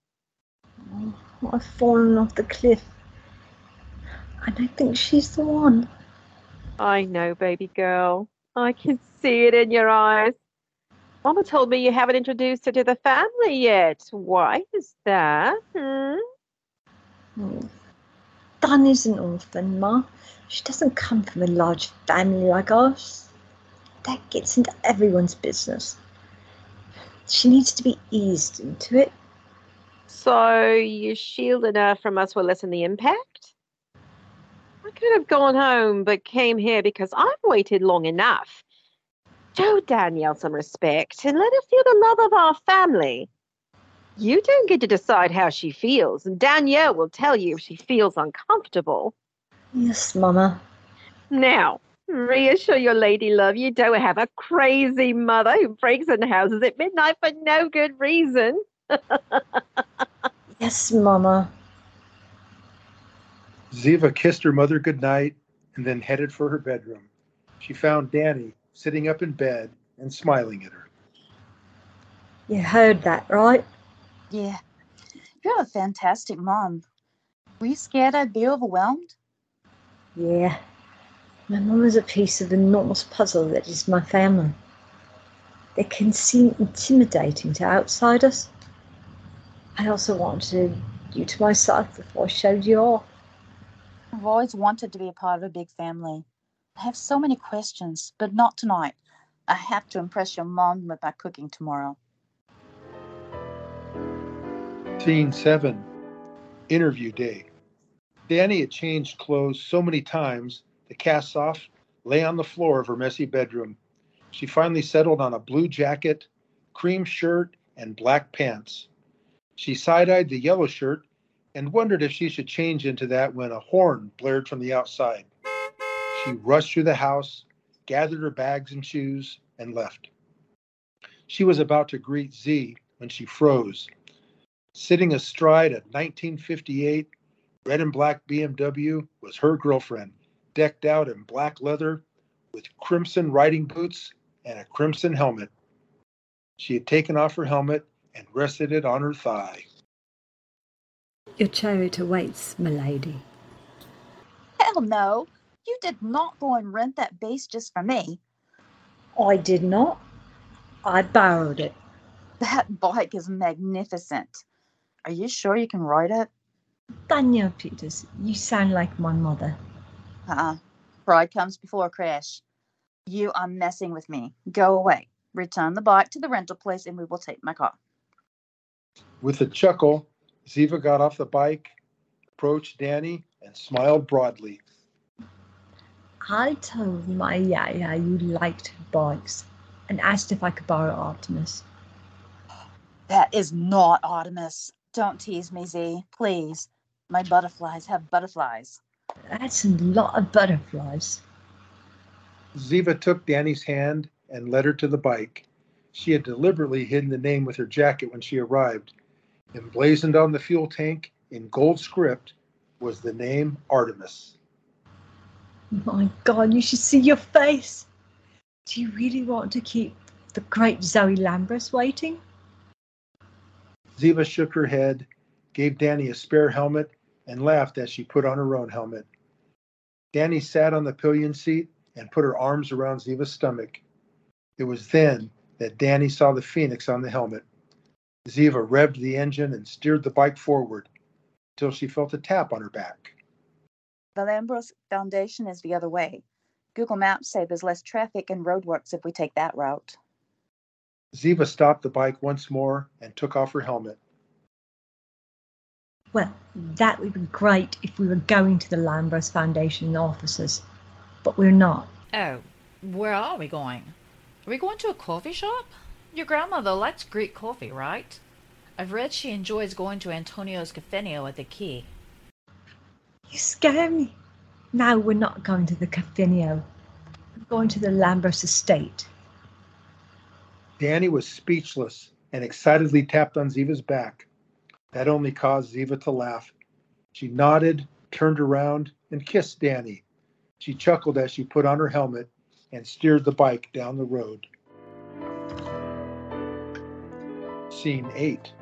S5: Oh, I've fallen off the cliff. I don't think she's the one.
S3: I know, baby girl. I can see it in your eyes. Mama told me you haven't introduced her to the family yet. Why is that? Hmm?
S5: Oh, Dan is an orphan, Ma. She doesn't come from a large family like us. That gets into everyone's business. She needs to be eased into it.
S3: So you shielded her from us will lessen the impact? I could have gone home, but came here because I've waited long enough. Show Danielle some respect and let her feel the love of our family. You don't get to decide how she feels, and Danielle will tell you if she feels uncomfortable.
S5: Yes, Mama.
S3: Now, reassure your lady love you don't have a crazy mother who breaks in houses at midnight for no good reason.
S5: Yes, Mama.
S1: Ziva kissed her mother goodnight and then headed for her bedroom. She found Danny sitting up in bed and smiling at her.
S5: You heard that, right?
S6: Yeah. You're a fantastic mom. Were you scared I'd be overwhelmed?
S5: Yeah. My mom is a piece of the enormous puzzle that is my family. They can seem intimidating to outsiders. I also wanted you to myself before I showed you off.
S6: I've always wanted to be a part of a big family. I have so many questions, but not tonight. I have to impress your mom with my cooking tomorrow.
S1: Scene 7 Interview Day. Danny had changed clothes so many times the casts off lay on the floor of her messy bedroom. She finally settled on a blue jacket, cream shirt, and black pants. She side eyed the yellow shirt and wondered if she should change into that when a horn blared from the outside. She rushed through the house, gathered her bags and shoes, and left. She was about to greet Z when she froze. Sitting astride a 1958 red and black BMW was her girlfriend, decked out in black leather with crimson riding boots and a crimson helmet. She had taken off her helmet and rested it on her thigh.
S8: Your chariot awaits, milady.
S6: Hell no! You did not go and rent that base just for me.
S5: I did not. I borrowed it.
S6: That bike is magnificent. Are you sure you can ride it?
S5: Danielle Peters, you sound like my mother.
S6: Uh-uh. Pride comes before a crash. You are messing with me. Go away. Return the bike to the rental place and we will take my car.
S1: With a chuckle, Ziva got off the bike, approached Danny, and smiled broadly.
S5: I told my yaya you liked bikes and asked if I could borrow Artemis.
S6: That is not Artemis. Don't tease me, Z. Please. My butterflies have butterflies.
S5: That's a lot of butterflies.
S1: Ziva took Danny's hand and led her to the bike. She had deliberately hidden the name with her jacket when she arrived. Emblazoned on the fuel tank in gold script was the name Artemis.
S5: My God, you should see your face. Do you really want to keep the great Zoe Lambros waiting?
S1: Ziva shook her head, gave Danny a spare helmet, and laughed as she put on her own helmet. Danny sat on the pillion seat and put her arms around Ziva's stomach. It was then that Danny saw the phoenix on the helmet. Ziva revved the engine and steered the bike forward until she felt a tap on her back.
S6: The Lambros Foundation is the other way. Google Maps say there's less traffic and roadworks if we take that route.
S1: Ziva stopped the bike once more and took off her helmet.
S5: Well, that would be great if we were going to the Lambros Foundation offices, but we're not.
S7: Oh, where are we going? Are we going to a coffee shop? Your grandmother likes Greek coffee, right? I've read she enjoys going to Antonio's Caffenio at the Quay.
S5: You scare me. Now we're not going to the Caffenio. We're going to the Lambros estate.
S1: Danny was speechless and excitedly tapped on Ziva's back. That only caused Ziva to laugh. She nodded, turned around, and kissed Danny. She chuckled as she put on her helmet and steered the bike down the road. Scene 8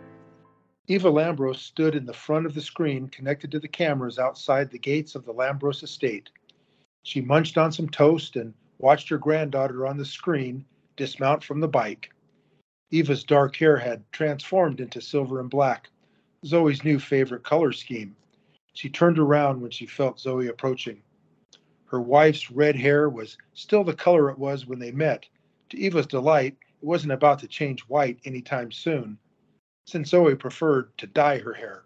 S1: Eva Lambros stood in the front of the screen connected to the cameras outside the gates of the Lambros estate. She munched on some toast and watched her granddaughter on the screen dismount from the bike. Eva's dark hair had transformed into silver and black, Zoe's new favorite color scheme. She turned around when she felt Zoe approaching. Her wife's red hair was still the color it was when they met. To Eva's delight, it wasn't about to change white anytime soon, since Zoe preferred to dye her hair.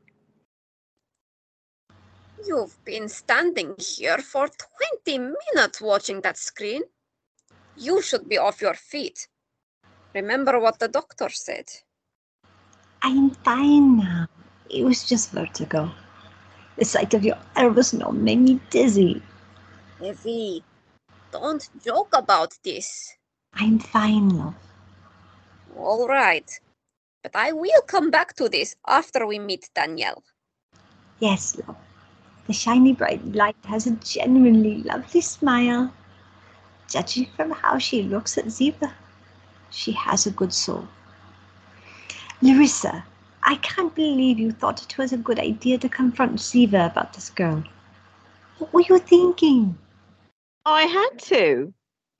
S2: You've been standing here for 20 minutes watching that screen. You should be off your feet. Remember what the doctor said.
S5: I'm fine now. It was just vertigo. The sight of your Arbuthnot made me dizzy.
S2: Evie, don't joke about this.
S5: I'm fine, love.
S2: All right. But I will come back to this after we meet Danielle.
S5: Yes, love. The shiny bright light has a genuinely lovely smile. Judging from how she looks at Ziva, she has a good soul. Larissa, I can't believe you thought it was a good idea to confront Ziva about this girl. What were you thinking?
S3: I had to.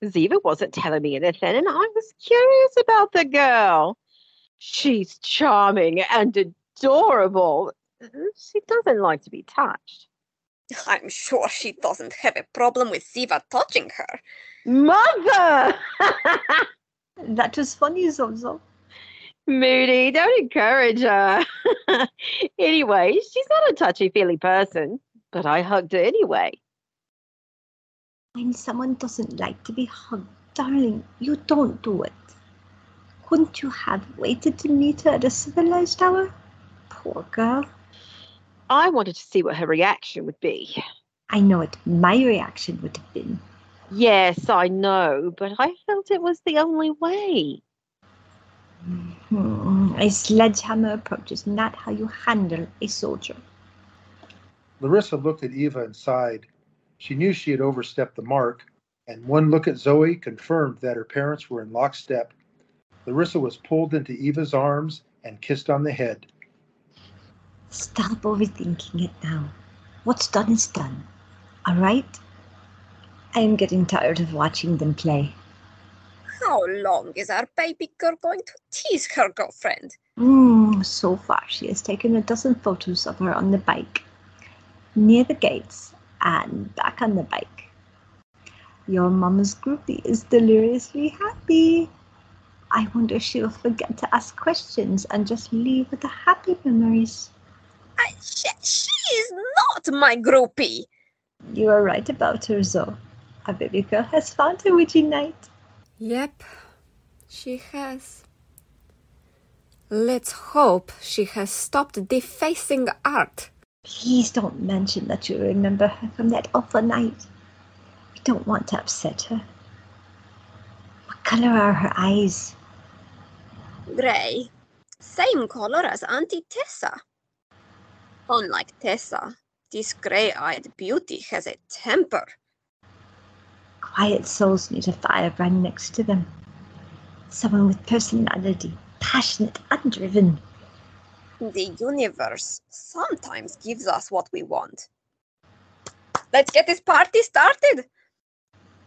S3: Ziva wasn't telling me anything, and I was curious about the girl. She's charming and adorable. She doesn't like to be touched.
S2: I'm sure she doesn't have a problem with Ziva touching her.
S3: Mother!
S5: That was funny, Zozo.
S3: Moody, don't encourage her. anyway, she's not a touchy feely person, but I hugged her anyway.
S5: When someone doesn't like to be hugged, darling, you don't do it. Couldn't you have waited to meet her at a civilized hour? Poor girl.
S3: I wanted to see what her reaction would be.
S5: I know what my reaction would have been.
S3: Yes, I know, but I felt it was the only way.
S5: Hmm, A sledgehammer approach is not how you handle a soldier.
S1: Larissa looked at Eva and sighed. She knew she had overstepped the mark, and one look at Zoe confirmed that her parents were in lockstep. Larissa was pulled into Eva's arms and kissed on the head.
S5: Stop overthinking it now. What's done is done. All right? I am getting tired of watching them play.
S2: How long is our baby girl going to tease her girlfriend?
S5: Mm, so far, she has taken a dozen photos of her on the bike, near the gates, and back on the bike. Your mama's groupie is deliriously happy. I wonder if she'll forget to ask questions and just leave with the happy memories.
S2: I, she, she is not my groupie.
S5: You are right about her, Zoe. Our baby girl has found her witchy knight.
S10: Yep, she has. Let's hope she has stopped defacing art.
S5: Please don't mention that you remember her from that awful night. We don't want to upset her. What color are her eyes?
S2: Gray. Same color as Auntie Tessa. Unlike Tessa, this gray eyed beauty has a temper.
S5: Quiet souls need a firebrand next to them. Someone with personality, passionate, undriven.
S2: The universe sometimes gives us what we want. Let's get this party started.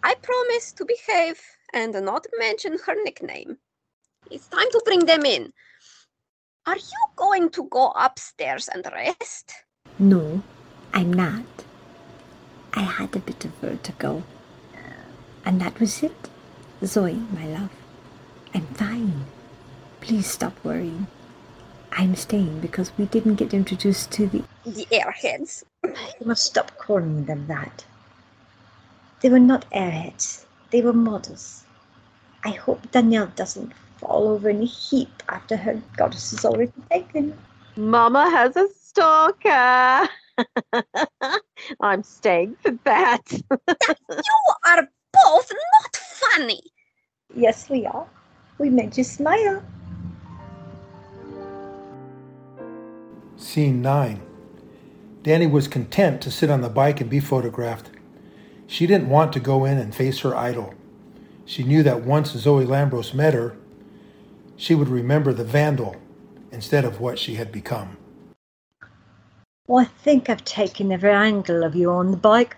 S2: I promise to behave and not mention her nickname. It's time to bring them in. Are you going to go upstairs and rest?
S8: No, I'm not. I had a bit of vertigo. And that was it. Zoe, my love, I'm fine. Please stop worrying. I'm staying because we didn't get introduced to the.
S2: The airheads.
S5: You must stop calling them that. They were not airheads, they were models. I hope Danielle doesn't fall over in a heap after her goddess is already taken.
S3: Mama has a stalker. I'm staying for that.
S2: You are both not funny.
S5: Yes, we are. We made you smile.
S1: Scene 9. Danny was content to sit on the bike and be photographed. She didn't want to go in and face her idol. She knew that once Zoe Lambros met her, she would remember the vandal instead of what she had become.
S5: Well, I think I've taken every angle of you on the bike.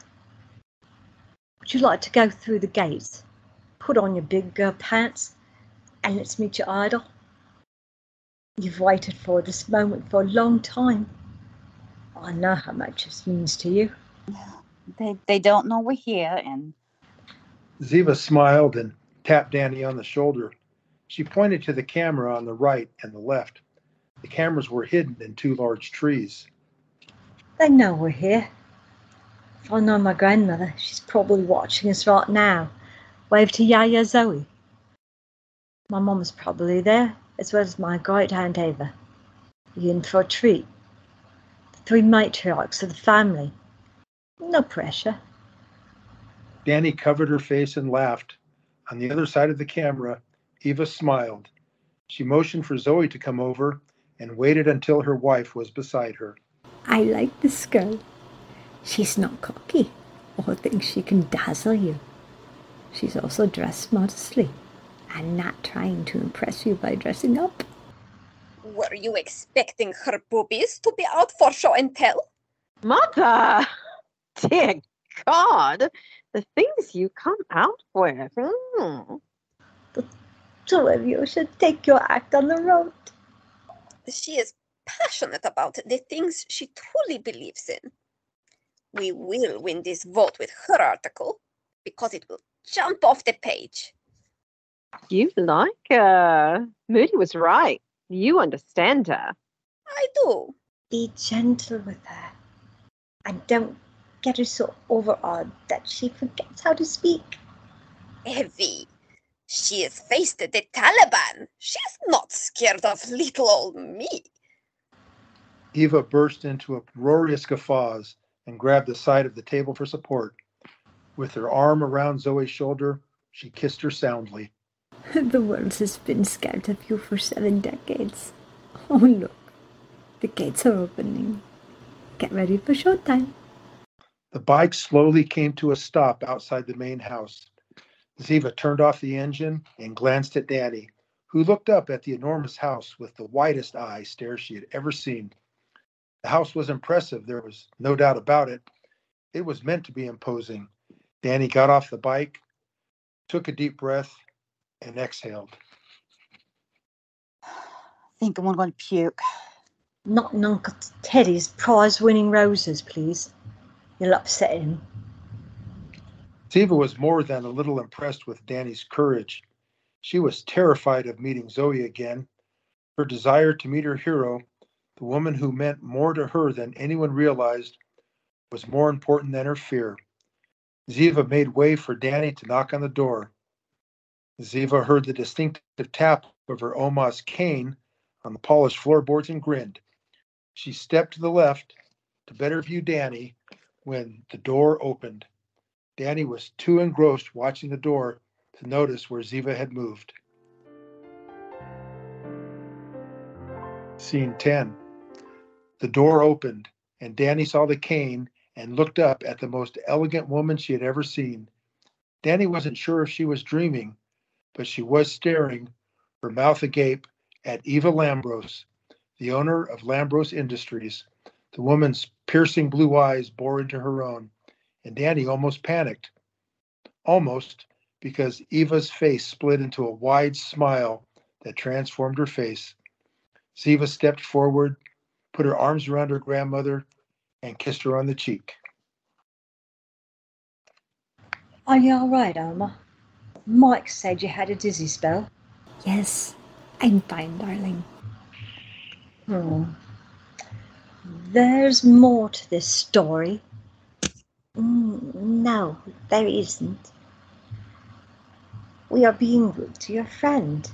S5: Would you like to go through the gates? Put on your big girl pants and let's meet your idol. You've waited for this moment for a long time. I know how much this means to you.
S6: They they don't know we're here, and
S1: Ziva smiled and tapped Danny on the shoulder. She pointed to the camera on the right and the left. The cameras were hidden in two large trees.
S5: They know we're here. If I know my grandmother, she's probably watching us right now. Wave to Yaya Zoe. My mum's probably there, as well as my great aunt Ava. You in for a treat? The three matriarchs of the family. No pressure.
S1: Danny covered her face and laughed. On the other side of the camera, Eva smiled. She motioned for Zoe to come over and waited until her wife was beside her.
S8: I like this girl. She's not cocky or thinks she can dazzle you. She's also dressed modestly and not trying to impress you by dressing up.
S2: Were you expecting her boobies to be out for show and tell?
S3: Mother! Dear God! The things you come out with. Mm.
S5: Two of you should take your act on the road.
S2: She is passionate about the things she truly believes in. We will win this vote with her article because it will jump off the page.
S3: You like her. Moody was right. You understand her.
S2: I do.
S5: Be gentle with her. And don't get her so overawed that she forgets how to speak.
S2: Evie, she has faced the Taliban. She's not scared of little old me.
S1: Eva burst into uproarious guffaws and grabbed the side of the table for support. With her arm around Zoe's shoulder, she kissed her soundly.
S8: The world has been scared of you for seven decades. Oh, look, the gates are opening. Get ready for showtime.
S1: The bike slowly came to a stop outside the main house. Ziva turned off the engine and glanced at Danny, who looked up at the enormous house with the widest eye stare she had ever seen. The house was impressive, there was no doubt about it. It was meant to be imposing. Danny got off the bike, took a deep breath, and exhaled.
S6: I think I'm going to puke.
S5: Not in Uncle Teddy's prize winning roses, please. You'll upset him.
S1: Ziva was more than a little impressed with Danny's courage. She was terrified of meeting Zoe again. Her desire to meet her hero, the woman who meant more to her than anyone realized, was more important than her fear. Ziva made way for Danny to knock on the door. Ziva heard the distinctive tap of her Oma's cane on the polished floorboards and grinned. She stepped to the left to better view Danny when the door opened. Danny was too engrossed watching the door to notice where Ziva had moved. Scene 10. The door opened, and Danny saw the cane and looked up at the most elegant woman she had ever seen. Danny wasn't sure if she was dreaming, but she was staring, her mouth agape, at Eva Lambros, the owner of Lambros Industries. The woman's piercing blue eyes bore into her own, and Danny almost panicked. Almost because Eva's face split into a wide smile that transformed her face. Ziva stepped forward, put her arms around her grandmother, and kissed her on the cheek.
S5: Are you all right, Oma? Mike said you had a dizzy spell.
S8: Yes, I'm fine, darling.
S5: Hmm. There's more to this story.
S8: Mm, no, there isn't.
S5: We are being rude to your friend.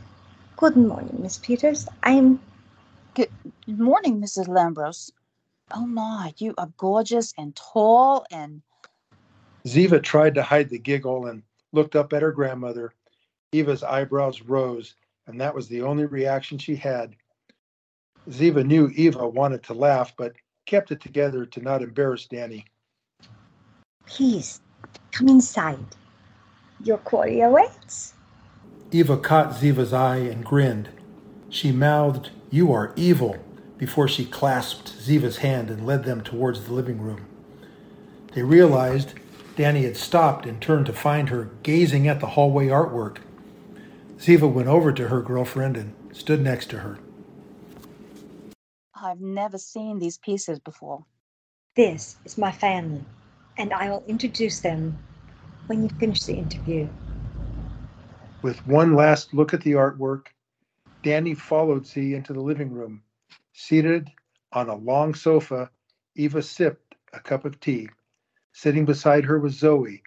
S5: Good morning, Miss Peters. I'm.
S6: Good morning, Mrs. Lambros. Oh my, you are gorgeous and tall and
S1: Ziva tried to hide the giggle and looked up at her grandmother. Eva's eyebrows rose, and that was the only reaction she had. Ziva knew Eva wanted to laugh, but kept it together to not embarrass Danny.
S5: Please, come inside. Your quarry awaits.
S1: Eva caught Ziva's eye and grinned. She mouthed, You are evil, before she clasped Ziva's hand and led them towards the living room. They realized Danny had stopped and turned to find her gazing at the hallway artwork. Ziva went over to her girlfriend and stood next to her.
S6: I've never seen these pieces before.
S5: This is my family, and I will introduce them when you finish the interview.
S1: With one last look at the artwork, Danny followed Z into the living room. Seated on a long sofa, Eva sipped a cup of tea. Sitting beside her was Zoe,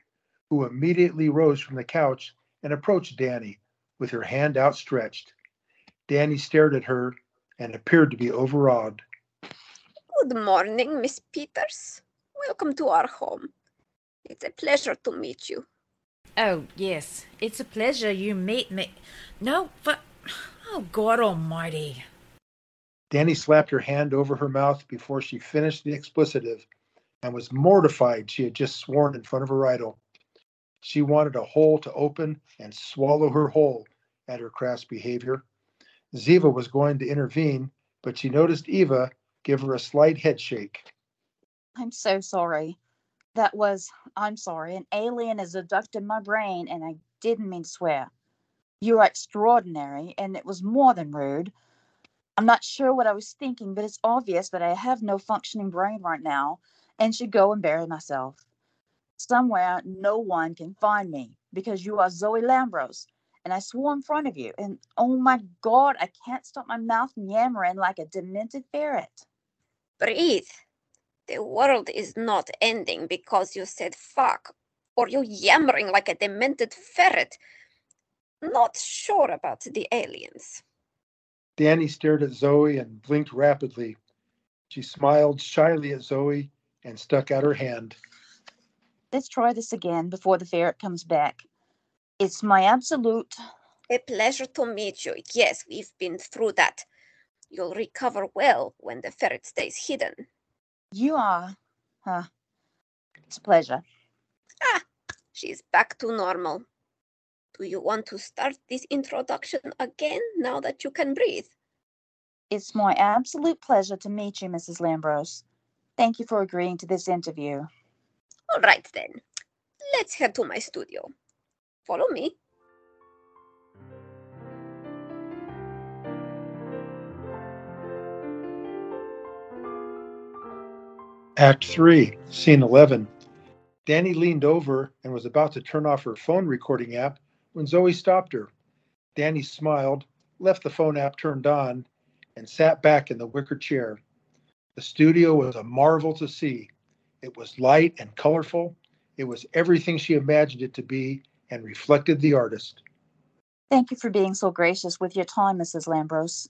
S1: who immediately rose from the couch and approached Danny with her hand outstretched. Danny stared at her and appeared to be overawed.
S2: Good morning, Miss Peters. Welcome to our home. It's a pleasure to meet you.
S7: Oh, yes. It's a pleasure you meet me. No, but. Oh, God Almighty.
S1: Danny slapped her hand over her mouth before she finished the explicitive and was mortified she had just sworn in front of her idol. She wanted a hole to open and swallow her whole at her crass behavior. Ziva was going to intervene, but she noticed Eva give her a slight head shake.
S6: I'm so sorry. That was, I'm sorry, an alien has abducted my brain and I didn't mean to swear. You are extraordinary and it was more than rude. I'm not sure what I was thinking, but it's obvious that I have no functioning brain right now and should go and bury myself. Somewhere no one can find me because you are Zoe Lambros and I swore in front of you. And oh my God, I can't stop my mouth yammering like a demented ferret.
S2: Breathe. The world is not ending because you said fuck or you yammering like a demented ferret. Not sure about the aliens.
S1: Danny stared at Zoe and blinked rapidly. She smiled shyly at Zoe and stuck out her hand.
S6: Let's try this again before the ferret comes back. It's my absolute.
S2: A pleasure to meet you. Yes, we've been through that. You'll recover well when the ferret stays hidden.
S6: You are. Huh. It's a pleasure.
S2: Ah, she's back to normal. Do you want to start this introduction again now that you can breathe?
S6: It's my absolute pleasure to meet you, Mrs. Lambros. Thank you for agreeing to this interview.
S2: All right then. Let's head to my studio. Follow me.
S1: Act 3, Scene 11. Danny leaned over and was about to turn off her phone recording app when Zoe stopped her. Danny smiled, left the phone app turned on, and sat back in the wicker chair. The studio was a marvel to see. It was light and colorful. It was everything she imagined it to be and reflected the artist.
S6: Thank you for being so gracious with your time, Mrs. Lambros.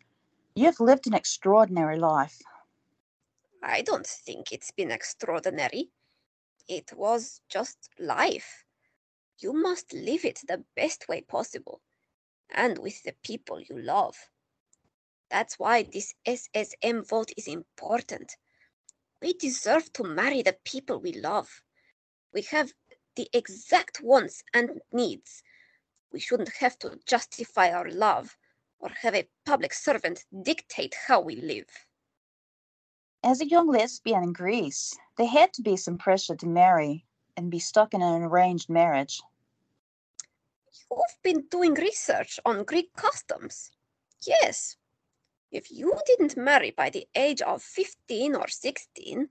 S6: You have lived an extraordinary life.
S2: I don't think it's been extraordinary. It was just life. You must live it the best way possible and with the people you love. That's why this SSM vote is important. We deserve to marry the people we love. We have the exact wants and needs. We shouldn't have to justify our love or have a public servant dictate how we live.
S6: As a young lesbian in Greece, there had to be some pressure to marry and be stuck in an arranged marriage.
S2: You've been doing research on Greek customs. Yes. If you didn't marry by the age of 15 or 16,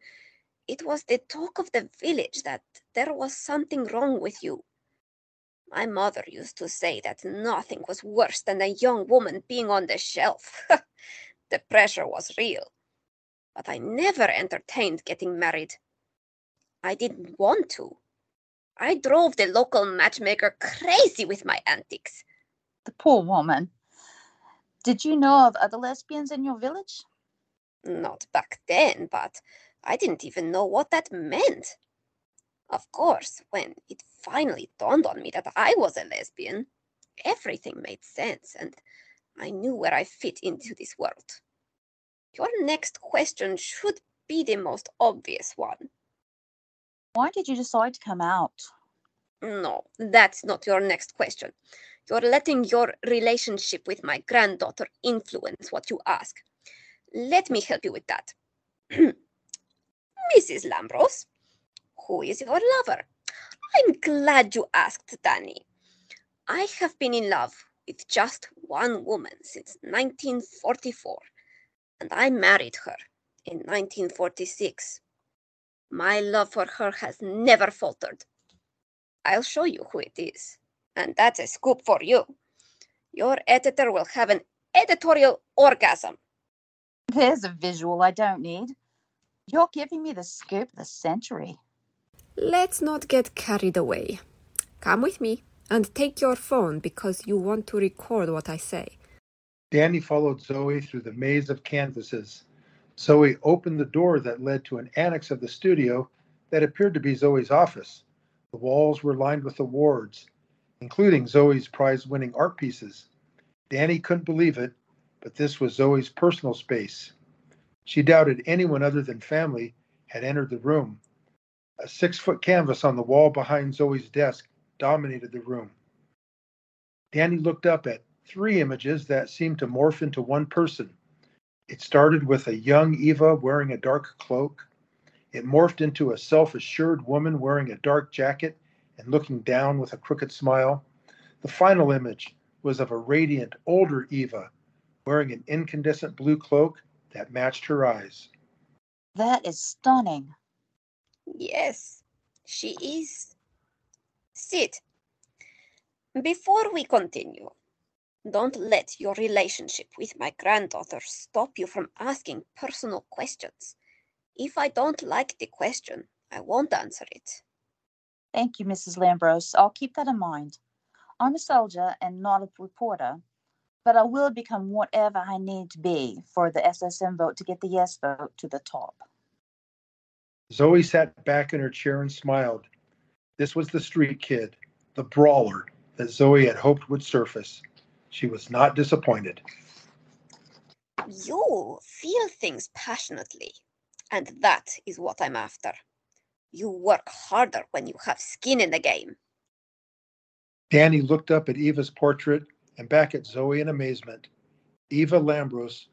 S2: it was the talk of the village that there was something wrong with you. My mother used to say that nothing was worse than a young woman being on the shelf. the pressure was real. But I never entertained getting married. I didn't want to. I drove the local matchmaker crazy with my antics.
S6: The poor woman. Did you know of other lesbians in your village?
S2: Not back then, but I didn't even know what that meant. Of course, when it finally dawned on me that I was a lesbian, everything made sense and I knew where I fit into this world. Your next question should be the most obvious one.
S6: Why did you decide to come out?
S2: No, that's not your next question. You're letting your relationship with my granddaughter influence what you ask. Let me help you with that. Mrs. Lambros, who is your lover? I'm glad you asked, Danny. I have been in love with just one woman since 1944, and I married her in 1946. My love for her has never faltered. I'll show you who it is, and that's a scoop for you. Your editor will have an editorial orgasm.
S6: There's a visual I don't need. You're giving me the scoop of the century.
S10: Let's not get carried away. Come with me and take your phone because you want to record what I say.
S1: Danny followed Zoe through the maze of canvases. Zoe opened the door that led to an annex of the studio that appeared to be Zoe's office. The walls were lined with awards, including Zoe's prize winning art pieces. Danny couldn't believe it, but this was Zoe's personal space. She doubted anyone other than family had entered the room. A six foot canvas on the wall behind Zoe's desk dominated the room. Danny looked up at three images that seemed to morph into one person. It started with a young Eva wearing a dark cloak. It morphed into a self assured woman wearing a dark jacket and looking down with a crooked smile. The final image was of a radiant, older Eva wearing an incandescent blue cloak that matched her eyes.
S6: That is stunning.
S2: Yes, she is. Sit. Before we continue, don't let your relationship with my granddaughter stop you from asking personal questions. If I don't like the question, I won't answer it.
S6: Thank you, Mrs. Lambros. I'll keep that in mind. I'm a soldier and not a reporter, but I will become whatever I need to be for the SSM vote to get the yes vote to the top.
S1: Zoe sat back in her chair and smiled. This was the street kid, the brawler that Zoe had hoped would surface. She was not disappointed.
S2: You feel things passionately, and that is what I'm after. You work harder when you have skin in the game.
S1: Danny looked up at Eva's portrait and back at Zoe in amazement. Eva Lambros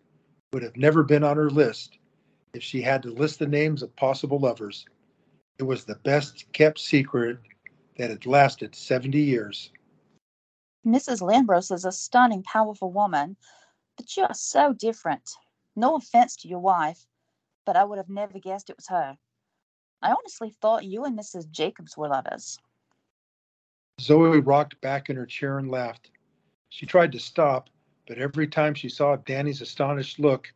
S1: would have never been on her list if she had to list the names of possible lovers. It was the best kept secret that had lasted 70 years.
S6: Mrs. Lambros is a stunning, powerful woman, but you are so different. No offense to your wife, but I would have never guessed it was her. I honestly thought you and Mrs. Jacobs were lovers.
S1: Zoe rocked back in her chair and laughed. She tried to stop, but every time she saw Danny's astonished look,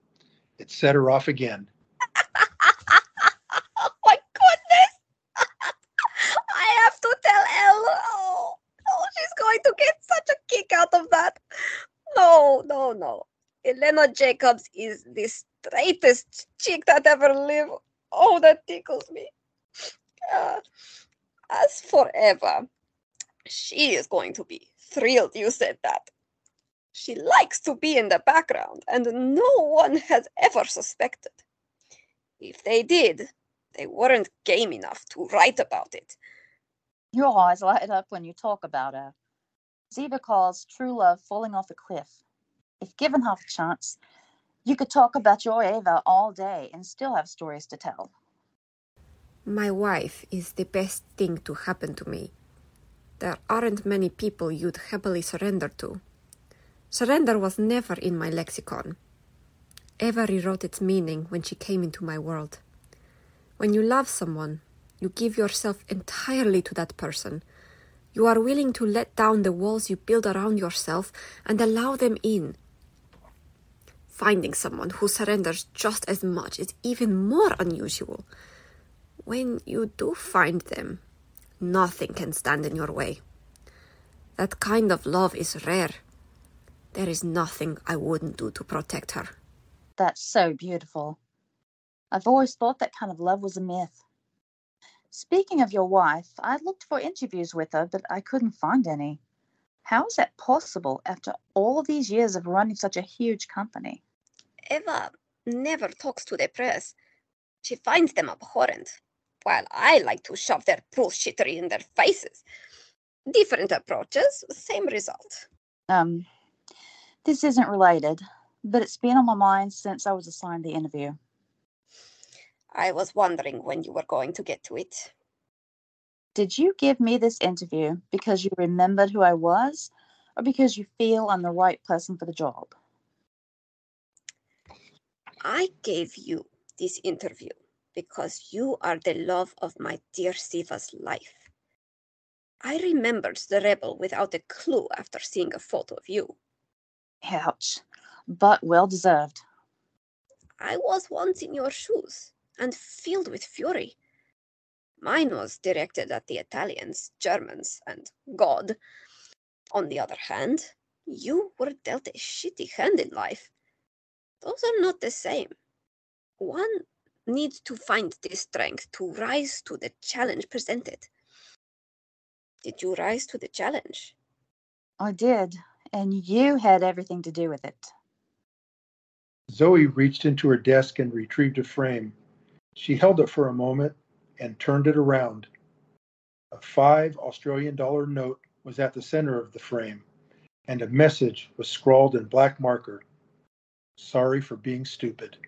S1: it set her off again.
S2: oh my goodness! I have to tell Elle. Oh, oh, she's going to get such a kick out of that. No, no. Elena Jacobs is the straightest chick that ever lived. Oh, that tickles me. Uh, as for Eva, she is going to be thrilled you said that. She likes to be in the background, and no one has ever suspected. If they did, they weren't game enough to write about it.
S6: Your eyes light up when you talk about her. Ziva calls true love falling off a cliff. If given half a chance, you could talk about your Eva all day and still have stories to tell.
S10: My wife is the best thing to happen to me. There aren't many people you'd happily surrender to. Surrender was never in my lexicon. Eva rewrote its meaning when she came into my world. When you love someone, you give yourself entirely to that person. You are willing to let down the walls you build around yourself and allow them in. Finding someone who surrenders just as much is even more unusual. When you do find them, nothing can stand in your way. That kind of love is rare. There is nothing I wouldn't do to protect her.
S6: That's so beautiful. I've always thought that kind of love was a myth. Speaking of your wife, I looked for interviews with her, but I couldn't find any. How is that possible after all these years of running such a huge company?
S2: Eva never talks to the press. She finds them abhorrent, while I like to shove their bullshittery in their faces. Different approaches, same result.
S6: Um, this isn't related, but it's been on my mind since I was assigned the interview.
S2: I was wondering when you were going to get to it.
S6: Did you give me this interview because you remembered who I was, or because you feel I'm the right person for the job?
S2: I gave you this interview because you are the love of my dear Ziva's life. I remembered the rebel without a clue after seeing a photo of you.
S6: Ouch, but well deserved.
S2: I was once in your shoes and filled with fury. Mine was directed at the Italians, Germans, and God. On the other hand, you were dealt a shitty hand in life. Those are not the same. One needs to find the strength to rise to the challenge presented. Did you rise to the challenge?
S6: I did, and you had everything to do with it.
S1: Zoe reached into her desk and retrieved a frame. She held it for a moment and turned it around. A five Australian dollar note was at the center of the frame, and a message was scrawled in black marker Sorry for being stupid.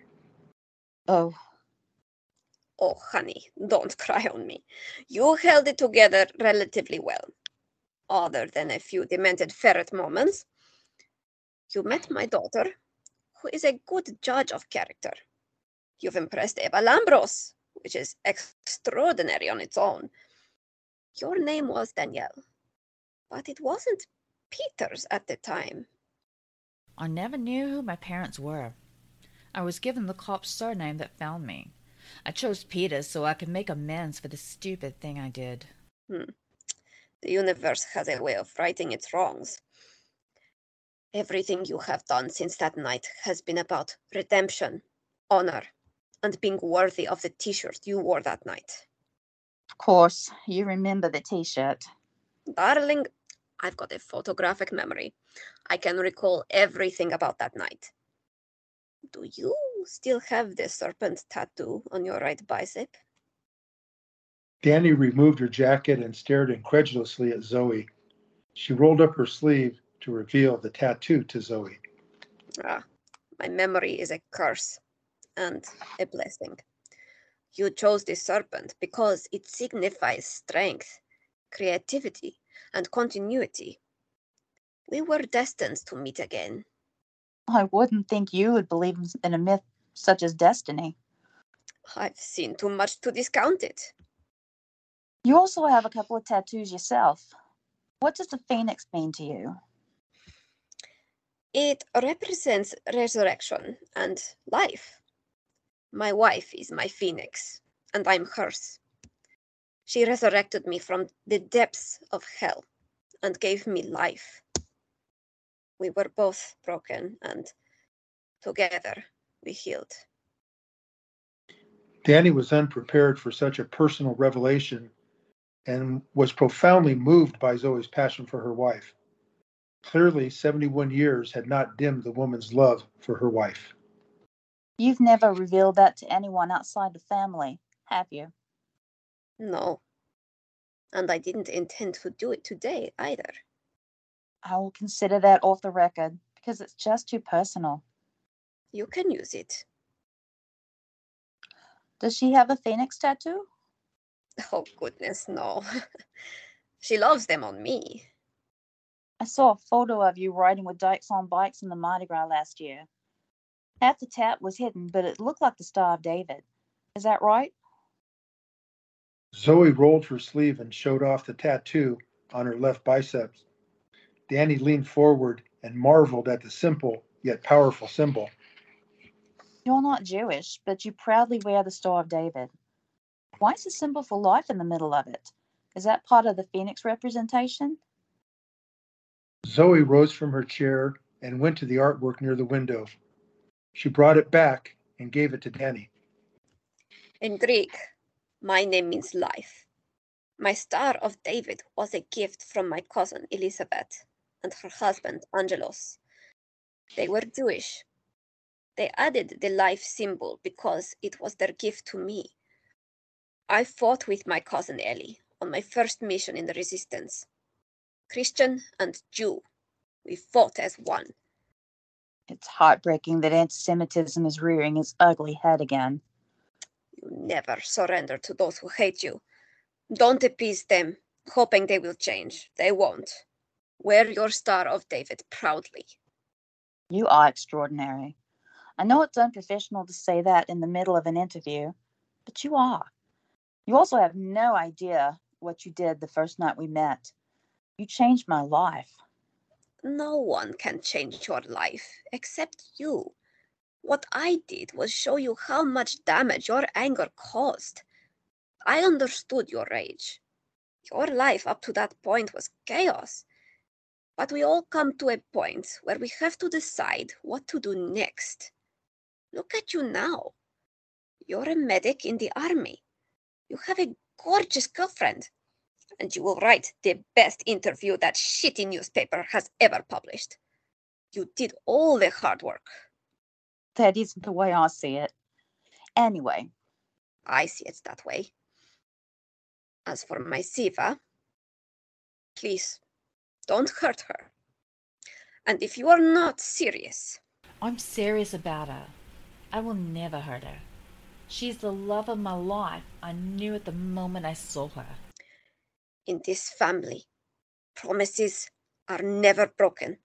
S6: Oh,
S2: Oh, honey, don't cry on me. You held it together relatively well, other than a few demented ferret moments. You met my daughter, who is a good judge of character. You've impressed Eva Lambros, which is extraordinary on its own. Your name was Danielle, but it wasn't Peters at the time.
S7: I never knew who my parents were. I was given the cop's surname that found me. I chose Peter so I could make amends for the stupid thing I did.
S2: Hmm. The universe has a way of righting its wrongs. Everything you have done since that night has been about redemption, honor, and being worthy of the t shirt you wore that night.
S6: of course, you remember the t shirt.
S2: Darling, I've got a photographic memory. I can recall everything about that night. Do you still have the serpent tattoo on your right bicep?
S1: Danny removed her jacket and stared incredulously at Zoe. She rolled up her sleeve to reveal the tattoo to Zoe.
S2: Ah, my memory is a curse and a blessing. You chose the serpent because it signifies strength, creativity, and continuity. We were destined to meet again.
S6: I wouldn't think you would believe in a myth such as destiny.
S2: I've seen too much to discount it.
S6: You also have a couple of tattoos yourself. What does the phoenix mean to you?
S2: It represents resurrection and life. My wife is my phoenix, and I'm hers. She resurrected me from the depths of hell and gave me life. We were both broken, and together we healed.
S1: Danny was unprepared for such a personal revelation and was profoundly moved by Zoe's passion for her wife. Clearly, 71 years had not dimmed the woman's love for her wife.
S6: You've never revealed that to anyone outside the family, have you?
S2: No. And I didn't intend to do it today either.
S6: I will consider that off the record because it's just too personal.
S2: You can use it.
S6: Does she have a phoenix tattoo?
S2: Oh, goodness, no. she loves them on me.
S6: I saw a photo of you riding with dykes on bikes in the Mardi Gras last year. Half the tat was hidden, but it looked like the Star of David. Is that right?
S1: Zoe rolled her sleeve and showed off the tattoo on her left biceps. Danny leaned forward and marveled at the simple yet powerful symbol.
S6: You're not Jewish, but you proudly wear the Star of David. Why is the symbol for life in the middle of it? Is that part of the phoenix representation?
S1: Zoe rose from her chair and went to the artwork near the window. She brought it back and gave it to Danny.
S2: In Greek, my name means life. My Star of David was a gift from my cousin Elizabeth and her husband Angelos. They were Jewish. They added the life symbol because it was their gift to me. I fought with my cousin Ellie on my first mission in the resistance. Christian and Jew, we fought as one.
S6: It's heartbreaking that anti Semitism is rearing its ugly head again.
S2: You never surrender to those who hate you. Don't appease them, hoping they will change. They won't. Wear your Star of David proudly.
S6: You are extraordinary. I know it's unprofessional to say that in the middle of an interview, but you are. You also have no idea what you did the first night we met. You changed my life.
S2: No one can change your life except you. What I did was show you how much damage your anger caused. I understood your rage. Your life up to that point was chaos. But we all come to a point where we have to decide what to do next. Look at you now. You're a medic in the army. You have a gorgeous girlfriend. And you will write the best interview that shitty newspaper has ever published. You did all the hard work.
S6: That isn't the way I see it. Anyway,
S2: I see it that way. As for my Ziva, please don't hurt her. And if you are not serious,
S7: I'm serious about her. I will never hurt her. She's the love of my life. I knew it the moment I saw her.
S2: in this family, promises are never broken.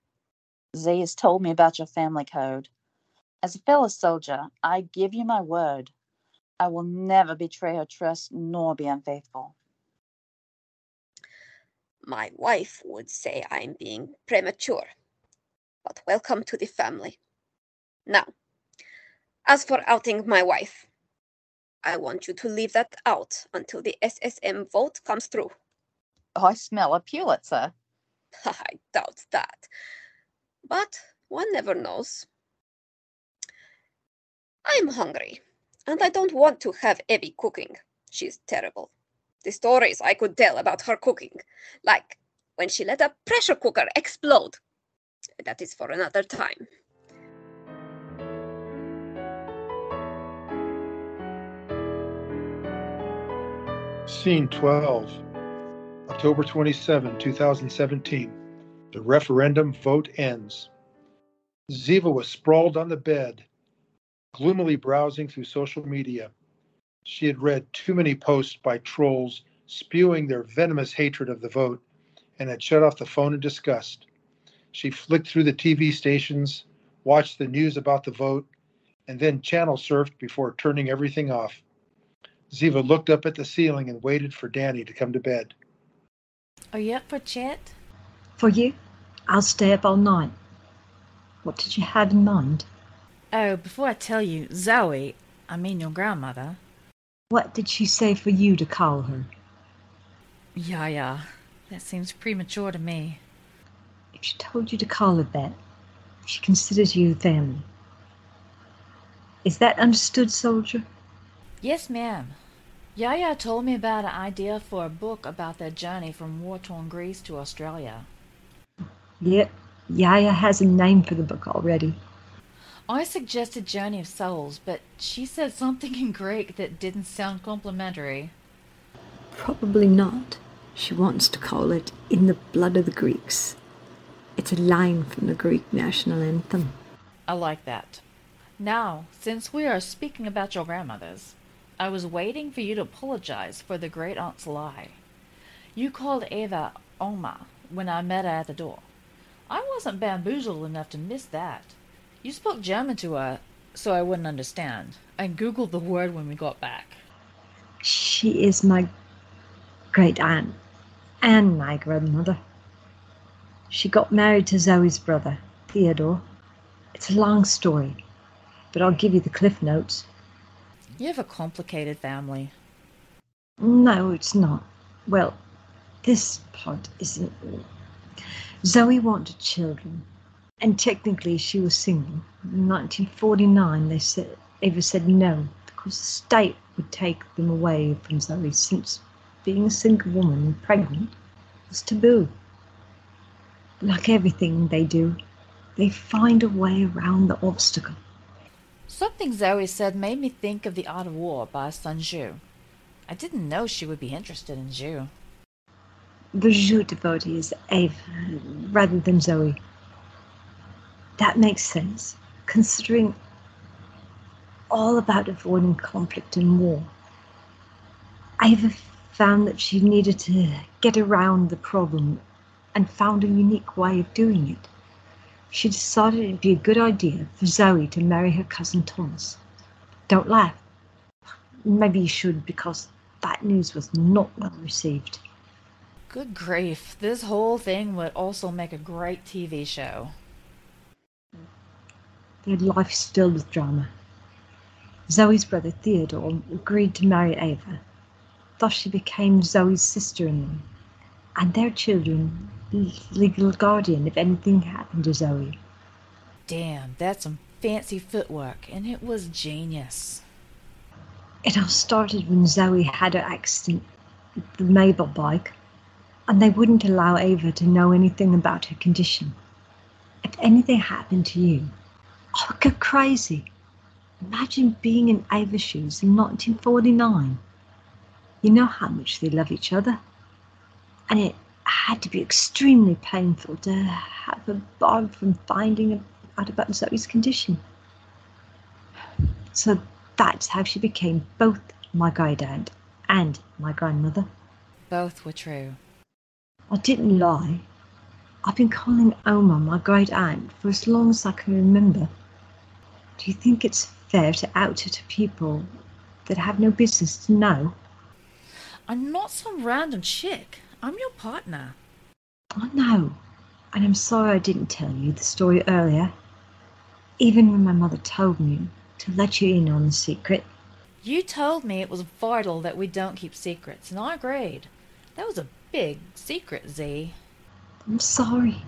S6: Z has told me about your family code. As a fellow soldier, I give you my word. I will never betray her trust nor be unfaithful.
S2: My wife would say I'm being premature, but welcome to the family. Now, as for outing my wife, I want you to leave that out until the SSM vote comes through.
S6: Oh, I smell a Pulitzer.
S2: I doubt that. But one never knows. I'm hungry, and I don't want to have Evie cooking. She's terrible. The stories I could tell about her cooking, like when she let a pressure cooker explode. That is for another time.
S1: Scene 12, October 27, 2017. The referendum vote ends. Ziva was sprawled on the bed, gloomily browsing through social media. She had read too many posts by trolls spewing their venomous hatred of the vote and had shut off the phone in disgust. She flicked through the TV stations, watched the news about the vote, and then channel surfed before turning everything off. Ziva looked up at the ceiling and waited for Danny to come to bed.
S7: Are you up for chat?
S5: For you, I'll stay up all night. What did you have in mind?
S7: Oh, before I tell you, Zoe, I mean your grandmother.
S5: What did she say for you to call her?
S7: Yeah, yeah. That seems premature to me.
S5: If she told you to call her that, she considers you family. Is that understood, soldier?
S7: Yes, ma'am. Yaya told me about an idea for a book about their journey from war-torn Greece to Australia.
S5: Yep, Yaya has a name for the book already.
S7: I suggested Journey of Souls, but she said something in Greek that didn't sound complimentary.
S8: Probably not. She wants to call it In the Blood of the Greeks. It's a line from the Greek national anthem.
S7: I like that. Now, since we are speaking about your grandmothers, I was waiting for you to apologize for the great aunt's lie. You called Ava Oma when I met her at the door. I wasn't bamboozled enough to miss that. You spoke German to her, so I wouldn't understand. I googled the word when we got back.
S5: She is my great aunt and my grandmother. She got married to Zoe's brother, Theodore. It's a long story, but I'll give you the cliff notes.
S7: You have a complicated family.
S5: No, it's not. Well, this part isn't. Zoe wanted children, and technically she was single. In 1949, they said Ava said no because the state would take them away from Zoe since being a single woman and pregnant was taboo. Like everything they do, they find a way around the obstacle.
S7: Something Zoe said made me think of The Art of War by Sun Tzu. I didn't know she would be interested in Tzu.
S5: The Tzu devotee is Ava rather than Zoe. That makes sense, considering all about avoiding conflict and war. Ava found that she needed to get around the problem and found a unique way of doing it. She decided it'd be a good idea for Zoe to marry her cousin Thomas. Don't laugh. Maybe you should because that news was not well received.
S7: Good grief, this whole thing would also make a great TV show.
S5: Their life is filled with drama. Zoe's brother Theodore agreed to marry Ava. Thus she became Zoe's sister-in-law, and their children legal guardian if anything happened to Zoe.
S7: Damn, that's some fancy footwork, and it was genius.
S5: It all started when Zoe had her accident with the Mabel bike, and they wouldn't allow Ava to know anything about her condition. If anything happened to you, I would go crazy. Imagine being in Ava's shoes in 1949. You know how much they love each other. And it had to be extremely painful to have a bog from finding out about Zoe's condition. So that's how she became both my great aunt and my grandmother.
S7: Both were true.
S5: I didn't lie. I've been calling Oma my great aunt for as long as I can remember. Do you think it's fair to out her to people that have no business to know?
S7: I'm not some random chick. I'm your partner.
S5: Oh, I know, and I'm sorry I didn't tell you the story earlier, even when my mother told me to let you in on the secret.
S7: You told me it was vital that we don't keep secrets, and I agreed. That was a big secret, Z.
S5: I'm sorry.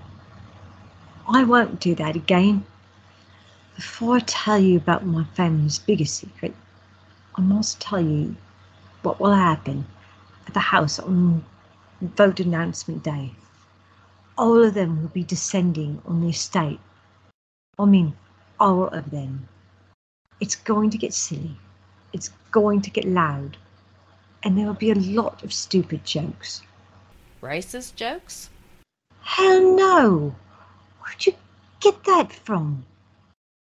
S5: I won't do that again. Before I tell you about my family's biggest secret, I must tell you what will happen at the house on vote announcement day. All of them will be descending on the estate. I mean, all of them. It's going to get silly. It's going to get loud. And there will be a lot of stupid jokes.
S7: Racist jokes?
S5: Hell no! Where'd you get that from?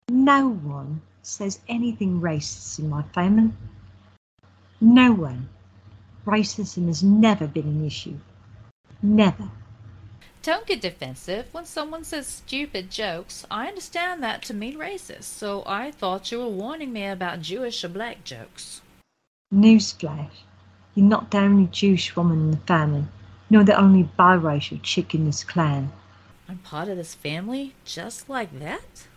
S5: No one says anything racist in my family. No one racism has never been an issue. Never.
S7: Don't get defensive when someone says stupid jokes. I understand that to mean racist, so I thought you were warning me about Jewish or black jokes.
S5: Newsflash. You're not the only Jewish woman in the family, nor the only biracial chick in this clan.
S7: I'm part of this family just like that?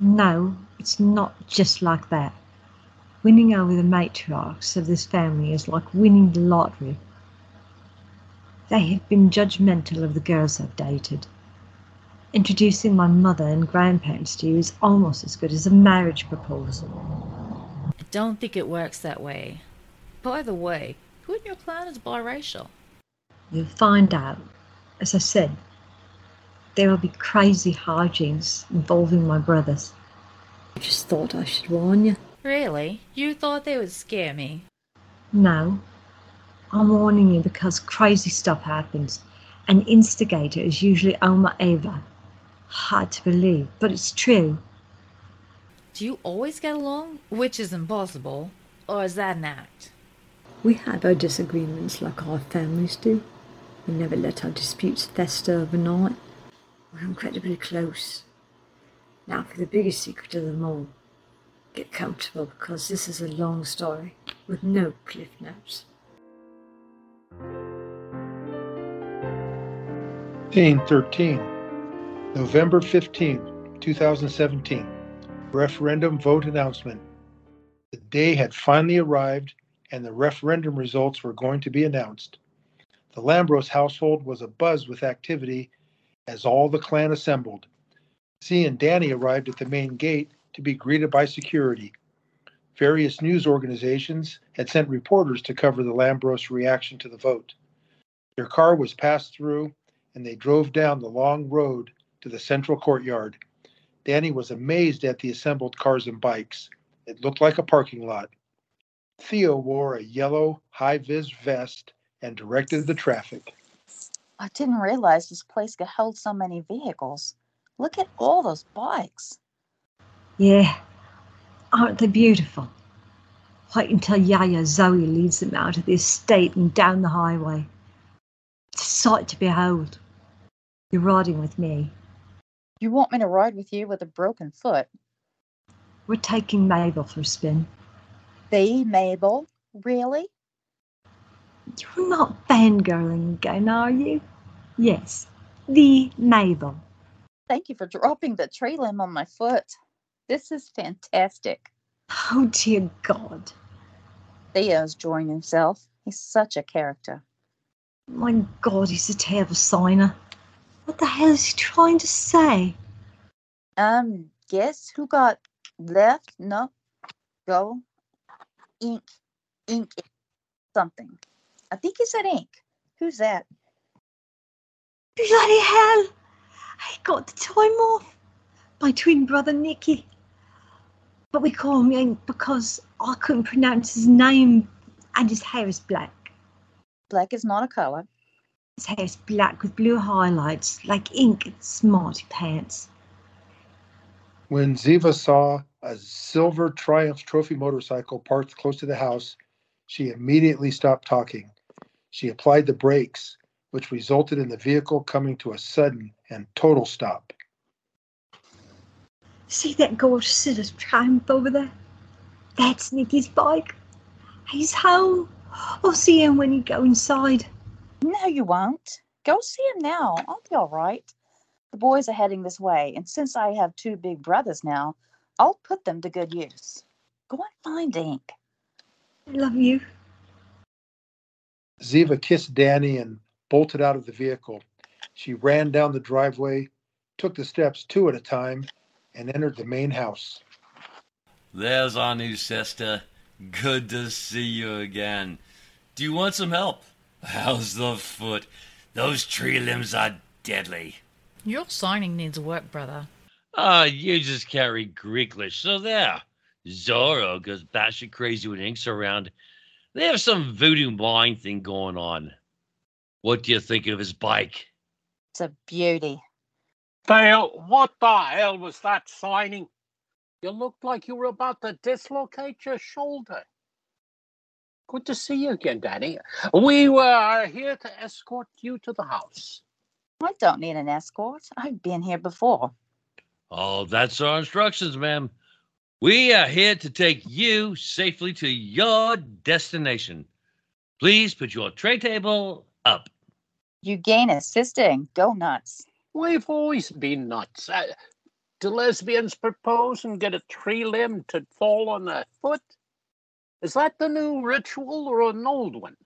S5: No, it's not just like that. Winning over the matriarchs of this family is like winning the lottery. They have been judgmental of the girls I've dated. Introducing my mother and grandparents to you is almost as good as a marriage proposal.
S7: I don't think it works that way. By the way, who in your clan is biracial?
S5: You'll find out. As I said, there will be crazy hijinks involving my brothers. I just thought I should warn you.
S7: Really? You thought they would scare me?
S5: No. I'm warning you because crazy stuff happens. An instigator is usually Oma Ava. Hard to believe, but it's true.
S7: Do you always get along? Which is impossible. Or is that an act?
S8: We have our disagreements like our families do. We never let our disputes fester overnight. We're incredibly close. Now for the biggest secret of them all. Get comfortable because this is a long story with no cliff notes.
S1: Scene 13, November 15, 2017. Referendum vote announcement. The day had finally arrived and the referendum results were going to be announced. The Lambros household was abuzz with activity as all the clan assembled. Z and Danny arrived at the main gate to be greeted by security. Various news organizations had sent reporters to cover the Lambros reaction to the vote. Their car was passed through and they drove down the long road to the central courtyard. Danny was amazed at the assembled cars and bikes. It looked like a parking lot. Theo wore a yellow high vis vest and directed the traffic.
S6: I didn't realize this place could hold so many vehicles. Look at all those bikes.
S5: Yeah, aren't they beautiful? Wait until Yaya Zoe leads them out of the estate and down the highway. It's a sight to behold. You're riding with me.
S6: You want me to ride with you with a broken foot?
S5: We're taking Mabel for a spin.
S6: The Mabel? Really?
S5: You're not fangirling again, are you? Yes, the Mabel.
S6: Thank you for dropping the tree limb on my foot. This is fantastic.
S5: Oh, dear God.
S6: Theo's enjoying himself. He's such a character.
S5: My God, he's a terrible signer. What the hell is he trying to say?
S6: Um, guess who got left? No, go. Ink, ink, something. I think he said ink. Who's that?
S5: Bloody hell! I got the time off. My twin brother Nicky. But we call him Ink because I couldn't pronounce his name and his hair is black.
S6: Black is not a color.
S5: His hair is black with blue highlights, like ink in smarty pants.
S1: When Ziva saw a silver Triumph trophy motorcycle parked close to the house, she immediately stopped talking. She applied the brakes, which resulted in the vehicle coming to a sudden and total stop.
S5: See that gorgeous silver Triumph over there? That's Nicky's bike. He's home. I'll see him when you go inside.
S6: No, you won't. Go see him now. I'll be all right. The boys are heading this way, and since I have two big brothers now, I'll put them to good use. Go and find Ink.
S5: I love you.
S1: Ziva kissed Danny and bolted out of the vehicle. She ran down the driveway, took the steps two at a time, and entered the main house.
S11: There's our new sister. Good to see you again. Do you want some help? How's the foot? Those tree limbs are deadly.
S7: Your signing needs work, brother.
S12: Ah, you just carry Greeklish, so there. Zorro goes batshit crazy when Ink's around. They have some voodoo mind thing going on. What do you think of his bike?
S6: It's a beauty.
S4: Dale, what the hell was that signing? You looked like you were about to dislocate your shoulder. Good to see you again, Danny. We were here to escort you to the house.
S6: I don't need an escort. I've been here before.
S12: Oh, that's our instructions, ma'am. We are here to take you safely to your destination. Please put your tray table up.
S6: You gain assisting. Go nuts.
S4: We've always been nuts. Uh, do lesbians propose and get a tree limb to fall on their foot? Is that the new ritual or an old one?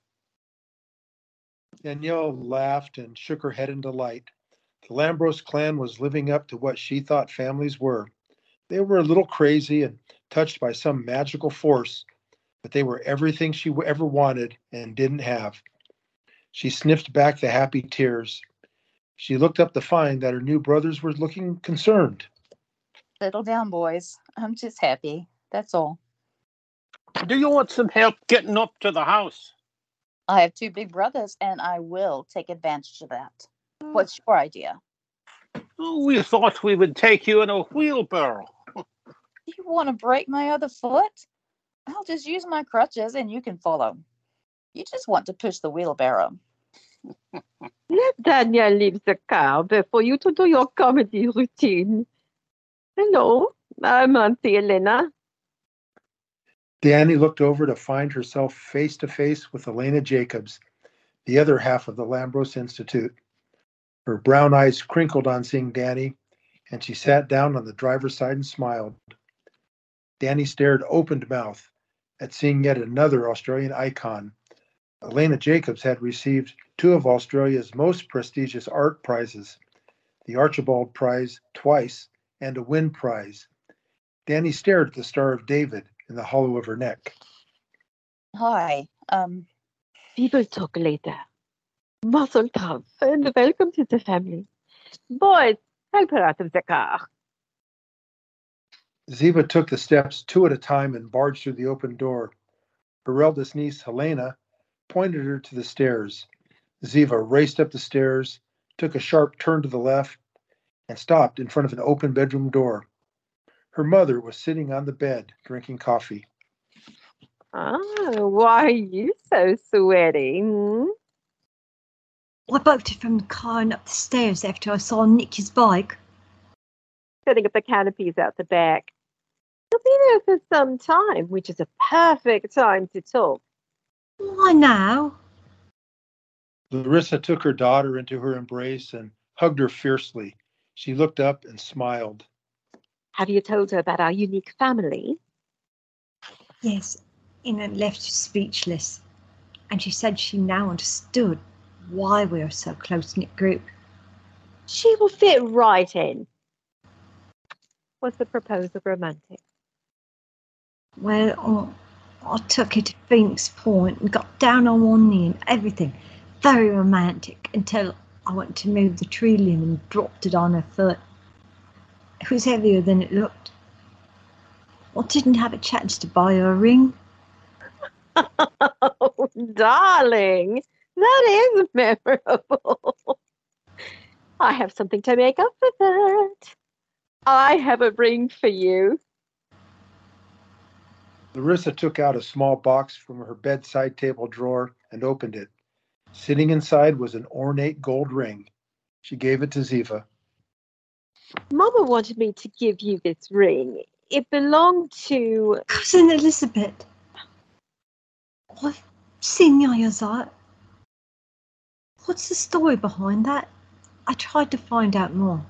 S1: Danielle laughed and shook her head in delight. The Lambros clan was living up to what she thought families were. They were a little crazy and touched by some magical force, but they were everything she ever wanted and didn't have. She sniffed back the happy tears. She looked up to find that her new brothers were looking concerned.
S6: Settle down, boys. I'm just happy. That's all.
S4: Do you want some help getting up to the house?
S6: I have two big brothers, and I will take advantage of that. What's your idea?
S4: Oh, we thought we would take you in a wheelbarrow.
S6: You want to break my other foot? I'll just use my crutches and you can follow. You just want to push the wheelbarrow.
S3: Let Daniel leave the car before you to do your comedy routine. Hello, I'm Auntie Elena.
S1: Danny looked over to find herself face to face with Elena Jacobs, the other half of the Lambros Institute. Her brown eyes crinkled on seeing Danny, and she sat down on the driver's side and smiled. Danny stared open mouthed at seeing yet another Australian icon. Elena Jacobs had received two of Australia's most prestigious art prizes the Archibald Prize twice and a Wynne Prize. Danny stared at the Star of David in the hollow of her neck.
S6: Hi. Um,
S3: We will talk later. Mazel tov and welcome to the family. Boys, help her out of the car.
S1: Ziva took the steps two at a time and barged through the open door. Her eldest niece, Helena, pointed her to the stairs. Ziva raced up the stairs, took a sharp turn to the left, and stopped in front of an open bedroom door. Her mother was sitting on the bed drinking coffee.
S3: Oh, why are you so sweaty? Hmm?
S5: I bolted from the car and up the stairs after I saw Nicky's bike.
S3: Setting up the canopies out the back. You'll be there for some time, which is a perfect time to talk.
S5: Why now?
S1: Larissa took her daughter into her embrace and hugged her fiercely. She looked up and smiled.
S3: Have you told her about our unique family?
S5: Yes, Ina left speechless, and she said she now understood why we are so close knit group.
S3: She will fit right in. Was the proposal romantic?
S5: Well, um, I, took her to Phoenix Point and got down on one knee and everything. Very romantic until I went to move the tree limb and dropped it on her foot. It was heavier than it looked. I didn't have a chance to buy her a ring.
S3: oh, darling, that is memorable. I have something to make up for that. I have a ring for you.
S1: Larissa took out a small box from her bedside table drawer and opened it. Sitting inside was an ornate gold ring. She gave it to Ziva.
S3: Mama wanted me to give you this ring. It belonged to
S5: Cousin Elizabeth. I've seen Yaya's art. What's the story behind that? I tried to find out more,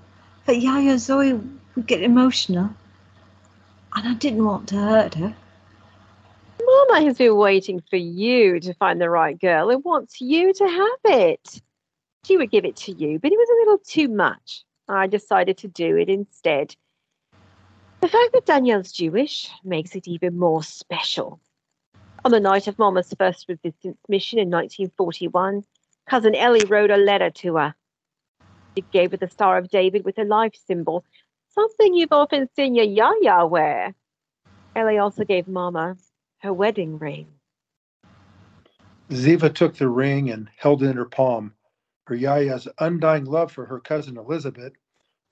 S5: but Yaya Zoe would get emotional, and I didn't want to hurt her.
S3: Mama has been waiting for you to find the right girl and wants you to have it. She would give it to you, but it was a little too much. I decided to do it instead. The fact that Danielle's Jewish makes it even more special. On the night of Mama's first resistance mission in 1941, Cousin Ellie wrote a letter to her. It gave her the Star of David with a life symbol, something you've often seen your Yaya wear. Ellie also gave Mama her wedding ring.
S1: Ziva took the ring and held it in her palm. Her Yaya's undying love for her cousin Elizabeth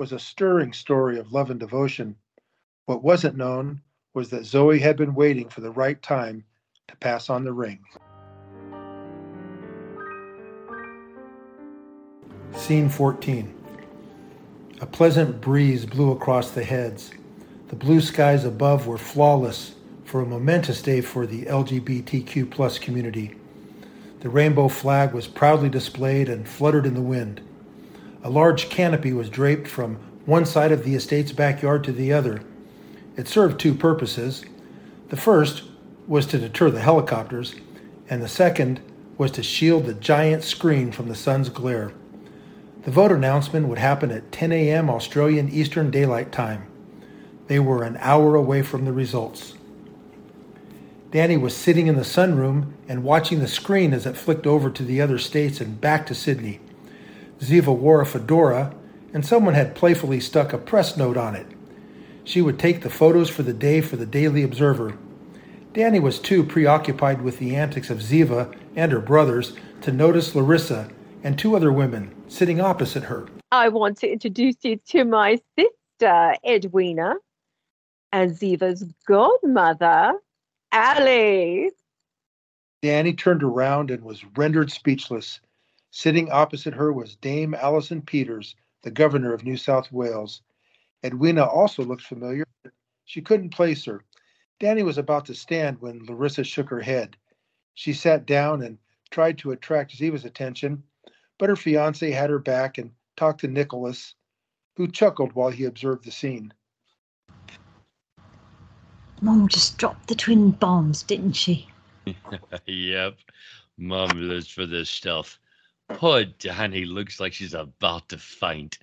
S1: was a stirring story of love and devotion. What wasn't known was that Zoe had been waiting for the right time to pass on the ring. Scene 14. A pleasant breeze blew across the heads. The blue skies above were flawless for a momentous day for the LGBTQ plus community. The rainbow flag was proudly displayed and fluttered in the wind. A large canopy was draped from one side of the estate's backyard to the other. It served two purposes. The first was to deter the helicopters, and the second was to shield the giant screen from the sun's glare. The vote announcement would happen at 10 a.m. Australian Eastern Daylight Time. They were an hour away from the results. Danny was sitting in the sunroom and watching the screen as it flicked over to the other states and back to Sydney. Ziva wore a fedora, and someone had playfully stuck a press note on it. She would take the photos for the day for the Daily Observer. Danny was too preoccupied with the antics of Ziva and her brothers to notice Larissa and two other women sitting opposite her.
S3: I want to introduce you to my sister, Edwina, and Ziva's godmother, Allie.
S1: Danny turned around and was rendered speechless. Sitting opposite her was Dame Alison Peters, the governor of New South Wales. Edwina also looked familiar. but She couldn't place her. Danny was about to stand when Larissa shook her head. She sat down and tried to attract Ziva's attention, but her fiance had her back and talked to Nicholas, who chuckled while he observed the scene.
S5: Mom just dropped the twin bombs, didn't she?
S12: yep. Mom lives for this stuff. Poor Danny looks like she's about to faint.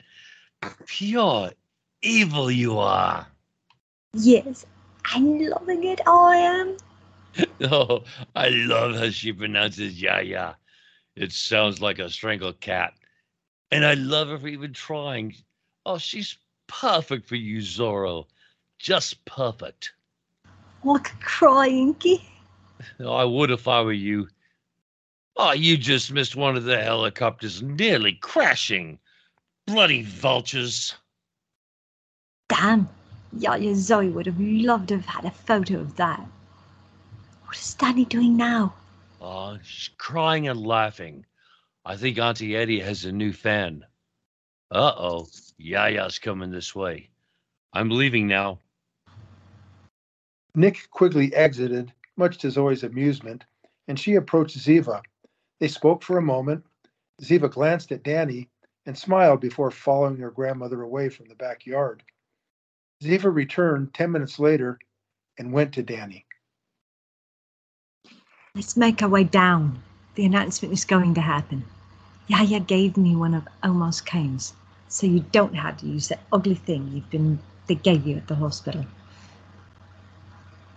S12: Pure evil you are.
S5: Yes, I'm loving it, I am.
S12: Oh, I love how she pronounces Yaya. It sounds like a strangled cat. And I love her for even trying. Oh, she's perfect for you, Zorro. just perfect.
S5: I could cry, Inky.
S12: I would if I were you. Oh, you just missed one of the helicopters nearly crashing. Bloody vultures.
S5: Damn. Yaya Zoe would have loved to have had a photo of that. What is Danny doing now?
S12: Oh, she's crying and laughing. I think Auntie Eddie has a new fan. Uh oh, Yaya's coming this way. I'm leaving now.
S1: Nick Quigley exited, much to Zoe's amusement, and she approached Ziva. They spoke for a moment. Ziva glanced at Danny and smiled before following her grandmother away from the backyard. Ziva returned 10 minutes later and went to Danny.
S5: Let's make our way down. The announcement is going to happen. Yaya gave me one of Oma's canes, so you don't have to use that ugly thing you've been they gave you at the hospital.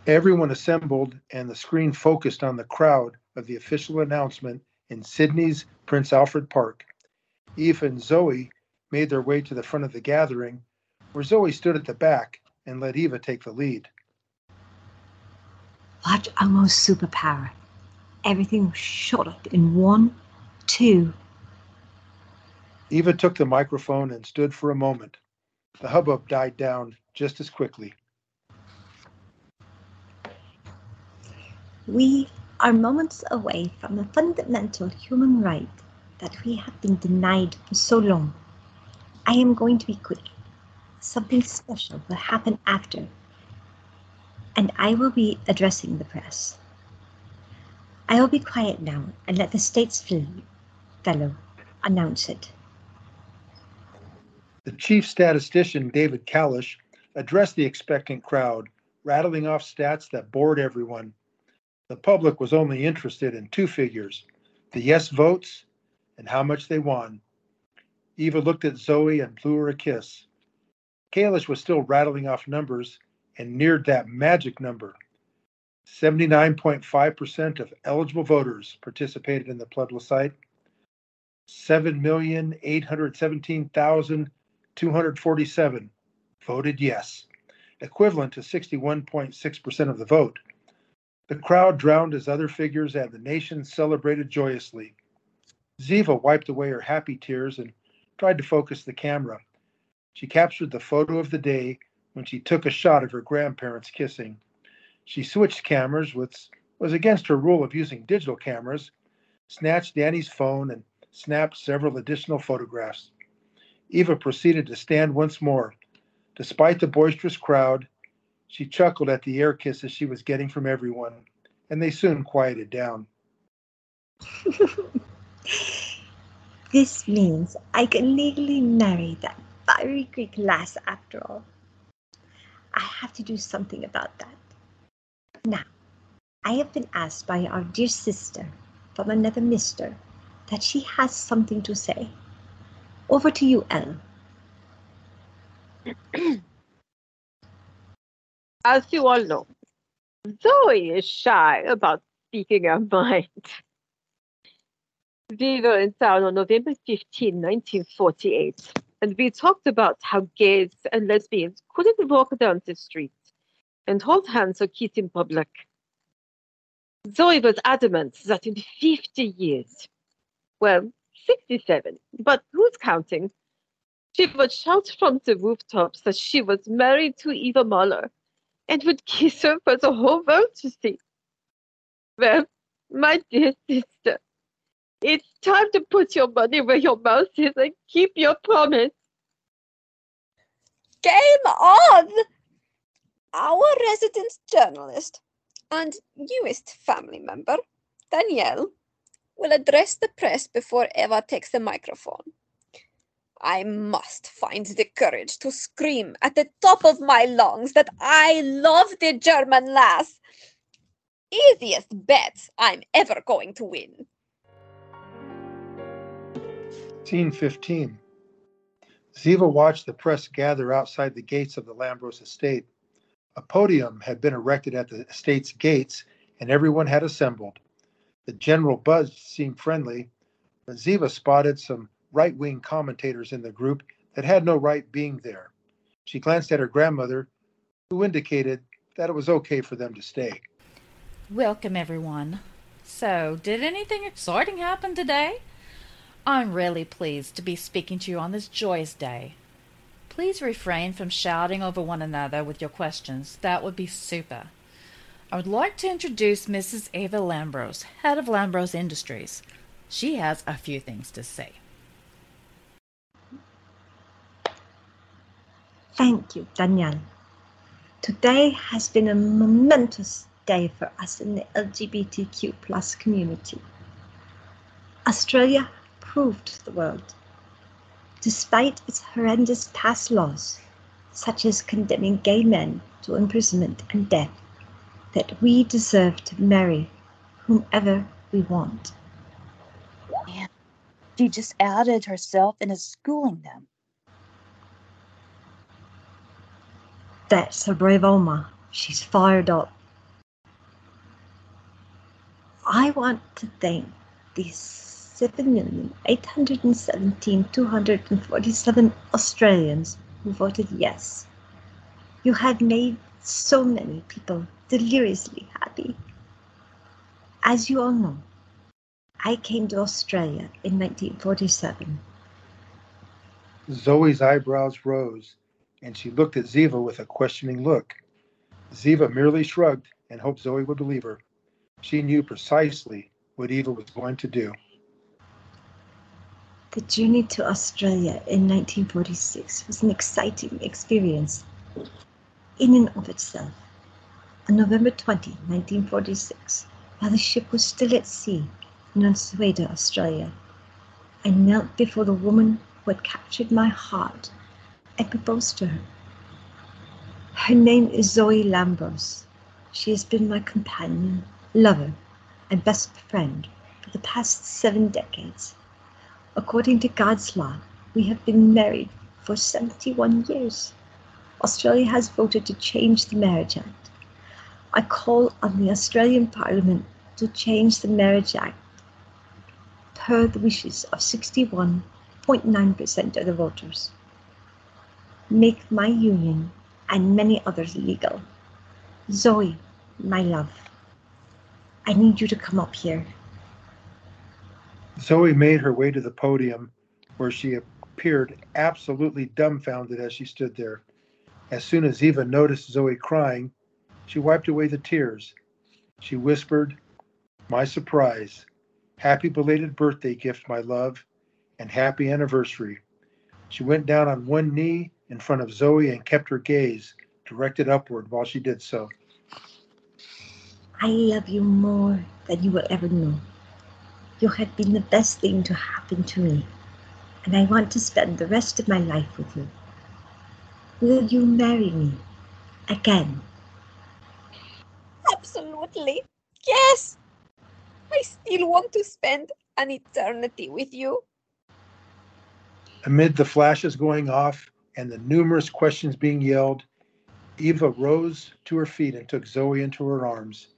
S1: Everyone assembled, and the screen focused on the crowd of the official announcement in Sydney's Prince Alfred Park. Eva and Zoe made their way to the front of the gathering, where Zoe stood at the back and let Eva take the lead.
S5: Watch Oma's superpower. Everything was shot up in one, two.
S1: Eva took the microphone and stood for a moment. The hubbub died down just as quickly.
S5: We are moments away from a fundamental human right that we have been denied for so long. I am going to be quick. Something special will happen after, and I will be addressing the press. I will be quiet now and let the state's fellow announce it.
S1: The chief statistician, David Kalish, addressed the expectant crowd, rattling off stats that bored everyone. The public was only interested in two figures the yes votes and how much they won. Eva looked at Zoe and blew her a kiss. Kalish was still rattling off numbers and neared that magic number. 79.5% of eligible voters participated in the plebiscite. 7,817,247 voted yes, equivalent to 61.6% of the vote. The crowd drowned as other figures and the nation celebrated joyously. Ziva wiped away her happy tears and tried to focus the camera. She captured the photo of the day when she took a shot of her grandparents kissing. She switched cameras, which was against her rule of using digital cameras, snatched Danny's phone, and snapped several additional photographs. Eva proceeded to stand once more. Despite the boisterous crowd, she chuckled at the air kisses she was getting from everyone, and they soon quieted down.
S5: this means I can legally marry that fiery Greek lass after all. I have to do something about that. Now, I have been asked by our dear sister from another mister that she has something to say. Over to you, Ellen.
S3: As you all know, Zoe is shy about speaking her mind. We were in town on November 15, 1948, and we talked about how gays and lesbians couldn't walk down the street and hold hands or kiss in public. Zoe was adamant that in 50 years, well, 67, but who's counting? She would shout from the rooftops that she was married to Eva Muller and would kiss her for the whole world to see. Well, my dear sister, it's time to put your money where your mouth is and keep your promise.
S2: Game on! Our resident journalist and newest family member, Danielle, will address the press before Eva takes the microphone. I must find the courage to scream at the top of my lungs that I love the German lass. Easiest bet I'm ever going to win.
S1: Scene 15. Ziva watched the press gather outside the gates of the Lambros estate. A podium had been erected at the estate's gates, and everyone had assembled. The general buzz seemed friendly, but Ziva spotted some right wing commentators in the group that had no right being there. She glanced at her grandmother, who indicated that it was okay for them to stay.
S7: Welcome, everyone. So, did anything exciting happen today? I'm really pleased to be speaking to you on this joyous day. Please refrain from shouting over one another with your questions. That would be super. I would like to introduce Mrs. Eva Lambros, head of Lambros Industries. She has a few things to say.
S5: Thank you, Danielle. Today has been a momentous day for us in the LGBTQ plus community. Australia proved the world, despite its horrendous past laws, such as condemning gay men to imprisonment and death, that we deserve to marry whomever we want.
S6: Man, she just outed herself and is schooling them.
S5: That's a brave Oma. She's fired up. I want to thank these 7,817,247 Australians who voted yes. You have made so many people deliriously happy. As you all know, I came to Australia in 1947.
S1: Zoe's eyebrows rose, and she looked at Ziva with a questioning look. Ziva merely shrugged and hoped Zoe would believe her. She knew precisely what Eva was going to do.
S5: The journey to Australia in 1946 was an exciting experience in and of itself. On November 20, 1946, while the ship was still at sea in to Australia, I knelt before the woman who had captured my heart and proposed to her. Her name is Zoe Lambros. She has been my companion, lover, and best friend for the past seven decades. According to God's law, we have been married for 71 years. Australia has voted to change the Marriage Act. I call on the Australian Parliament to change the Marriage Act per the wishes of 61.9% of the voters. Make my union and many others legal. Zoe, my love, I need you to come up here.
S1: Zoe made her way to the podium where she appeared absolutely dumbfounded as she stood there. As soon as Eva noticed Zoe crying, she wiped away the tears. She whispered, My surprise. Happy belated birthday gift, my love, and happy anniversary. She went down on one knee in front of Zoe and kept her gaze directed upward while she did so.
S5: I love you more than you will ever know. You have been the best thing to happen to me, and I want to spend the rest of my life with you. Will you marry me again?
S2: Absolutely. Yes. I still want to spend an eternity with you.
S1: Amid the flashes going off and the numerous questions being yelled, Eva rose to her feet and took Zoe into her arms.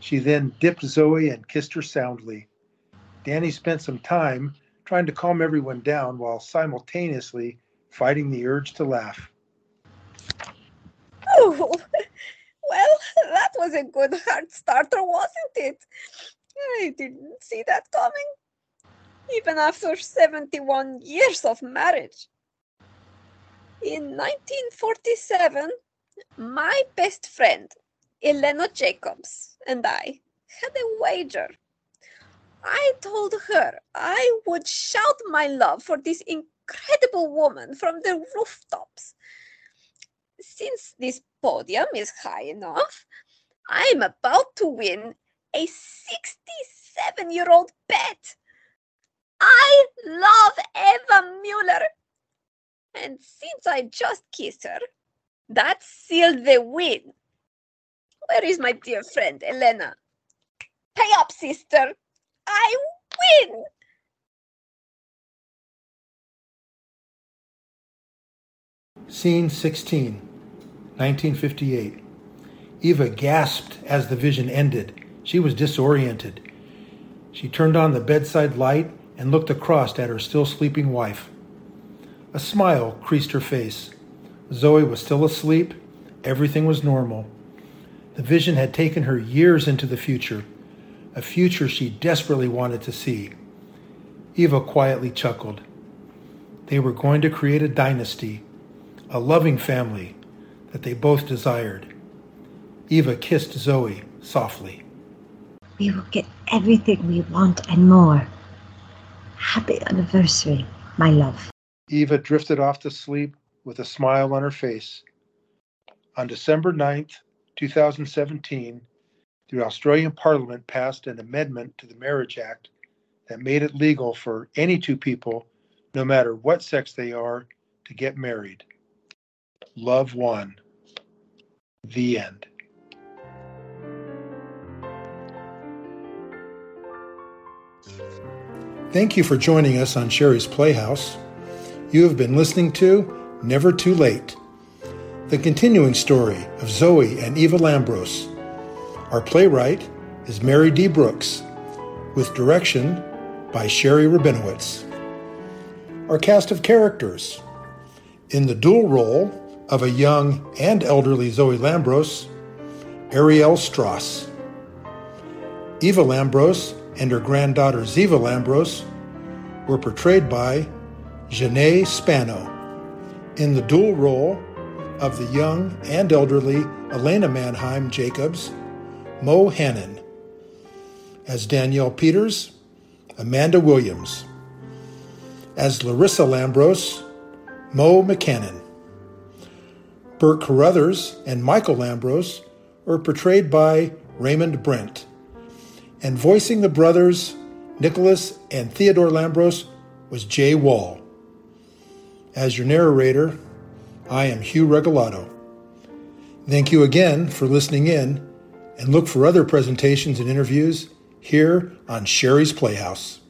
S1: She then dipped Zoe and kissed her soundly. Danny spent some time trying to calm everyone down while simultaneously fighting the urge to laugh.
S2: Oh, well, that was a good heart starter, wasn't it? I didn't see that coming. Even after 71 years of marriage. In 1947, my best friend, Elena Jacobs, and I had a wager. I told her I would shout my love for this incredible woman from the rooftops. Since this podium is high enough, I'm about to win a 67 year old bet. I love Eva Mueller. And since I just kissed her, that sealed the win. Where is my dear friend Elena? Pay up, sister. I win.
S1: Scene 16, 1958. Eva gasped as the vision ended. She was disoriented. She turned on the bedside light and looked across at her still sleeping wife. A smile creased her face. Zoe was still asleep, everything was normal. The vision had taken her years into the future, a future she desperately wanted to see. Eva quietly chuckled. They were going to create a dynasty, a loving family that they both desired. Eva kissed Zoe softly.
S5: We will get everything we want and more. Happy anniversary, my love.
S1: Eva drifted off to sleep with a smile on her face. On December 9th, 2017, the Australian Parliament passed an amendment to the Marriage Act that made it legal for any two people, no matter what sex they are, to get married. Love won. The end. Thank you for joining us on Sherri's Playhouse. You have been listening to Never Too Late, the continuing story of Zoe and Eva Lambros. Our playwright is Mary D. Brooks, with direction by Sherri Rabinowitz. Our cast of characters in the dual role of a young and elderly Zoe Lambros, Ariel Strauss. Eva Lambros and her granddaughter Ziva Lambros were portrayed by Janae Spano. In the dual role of the young and elderly Elena Mannheim Jacobs, Mo Hannon. As Danielle Peters, Amanda Williams. As Larissa Lambros, Mo McCannon. Burke Carruthers and Michael Lambros were portrayed by Raymond Brent and voicing the brothers Nicholas and Theodore Lambros was Jay Wall. As your narrator, I am Hugh Regalado. Thank you again for listening in, and look for other presentations and interviews here on Sherri's Playhouse.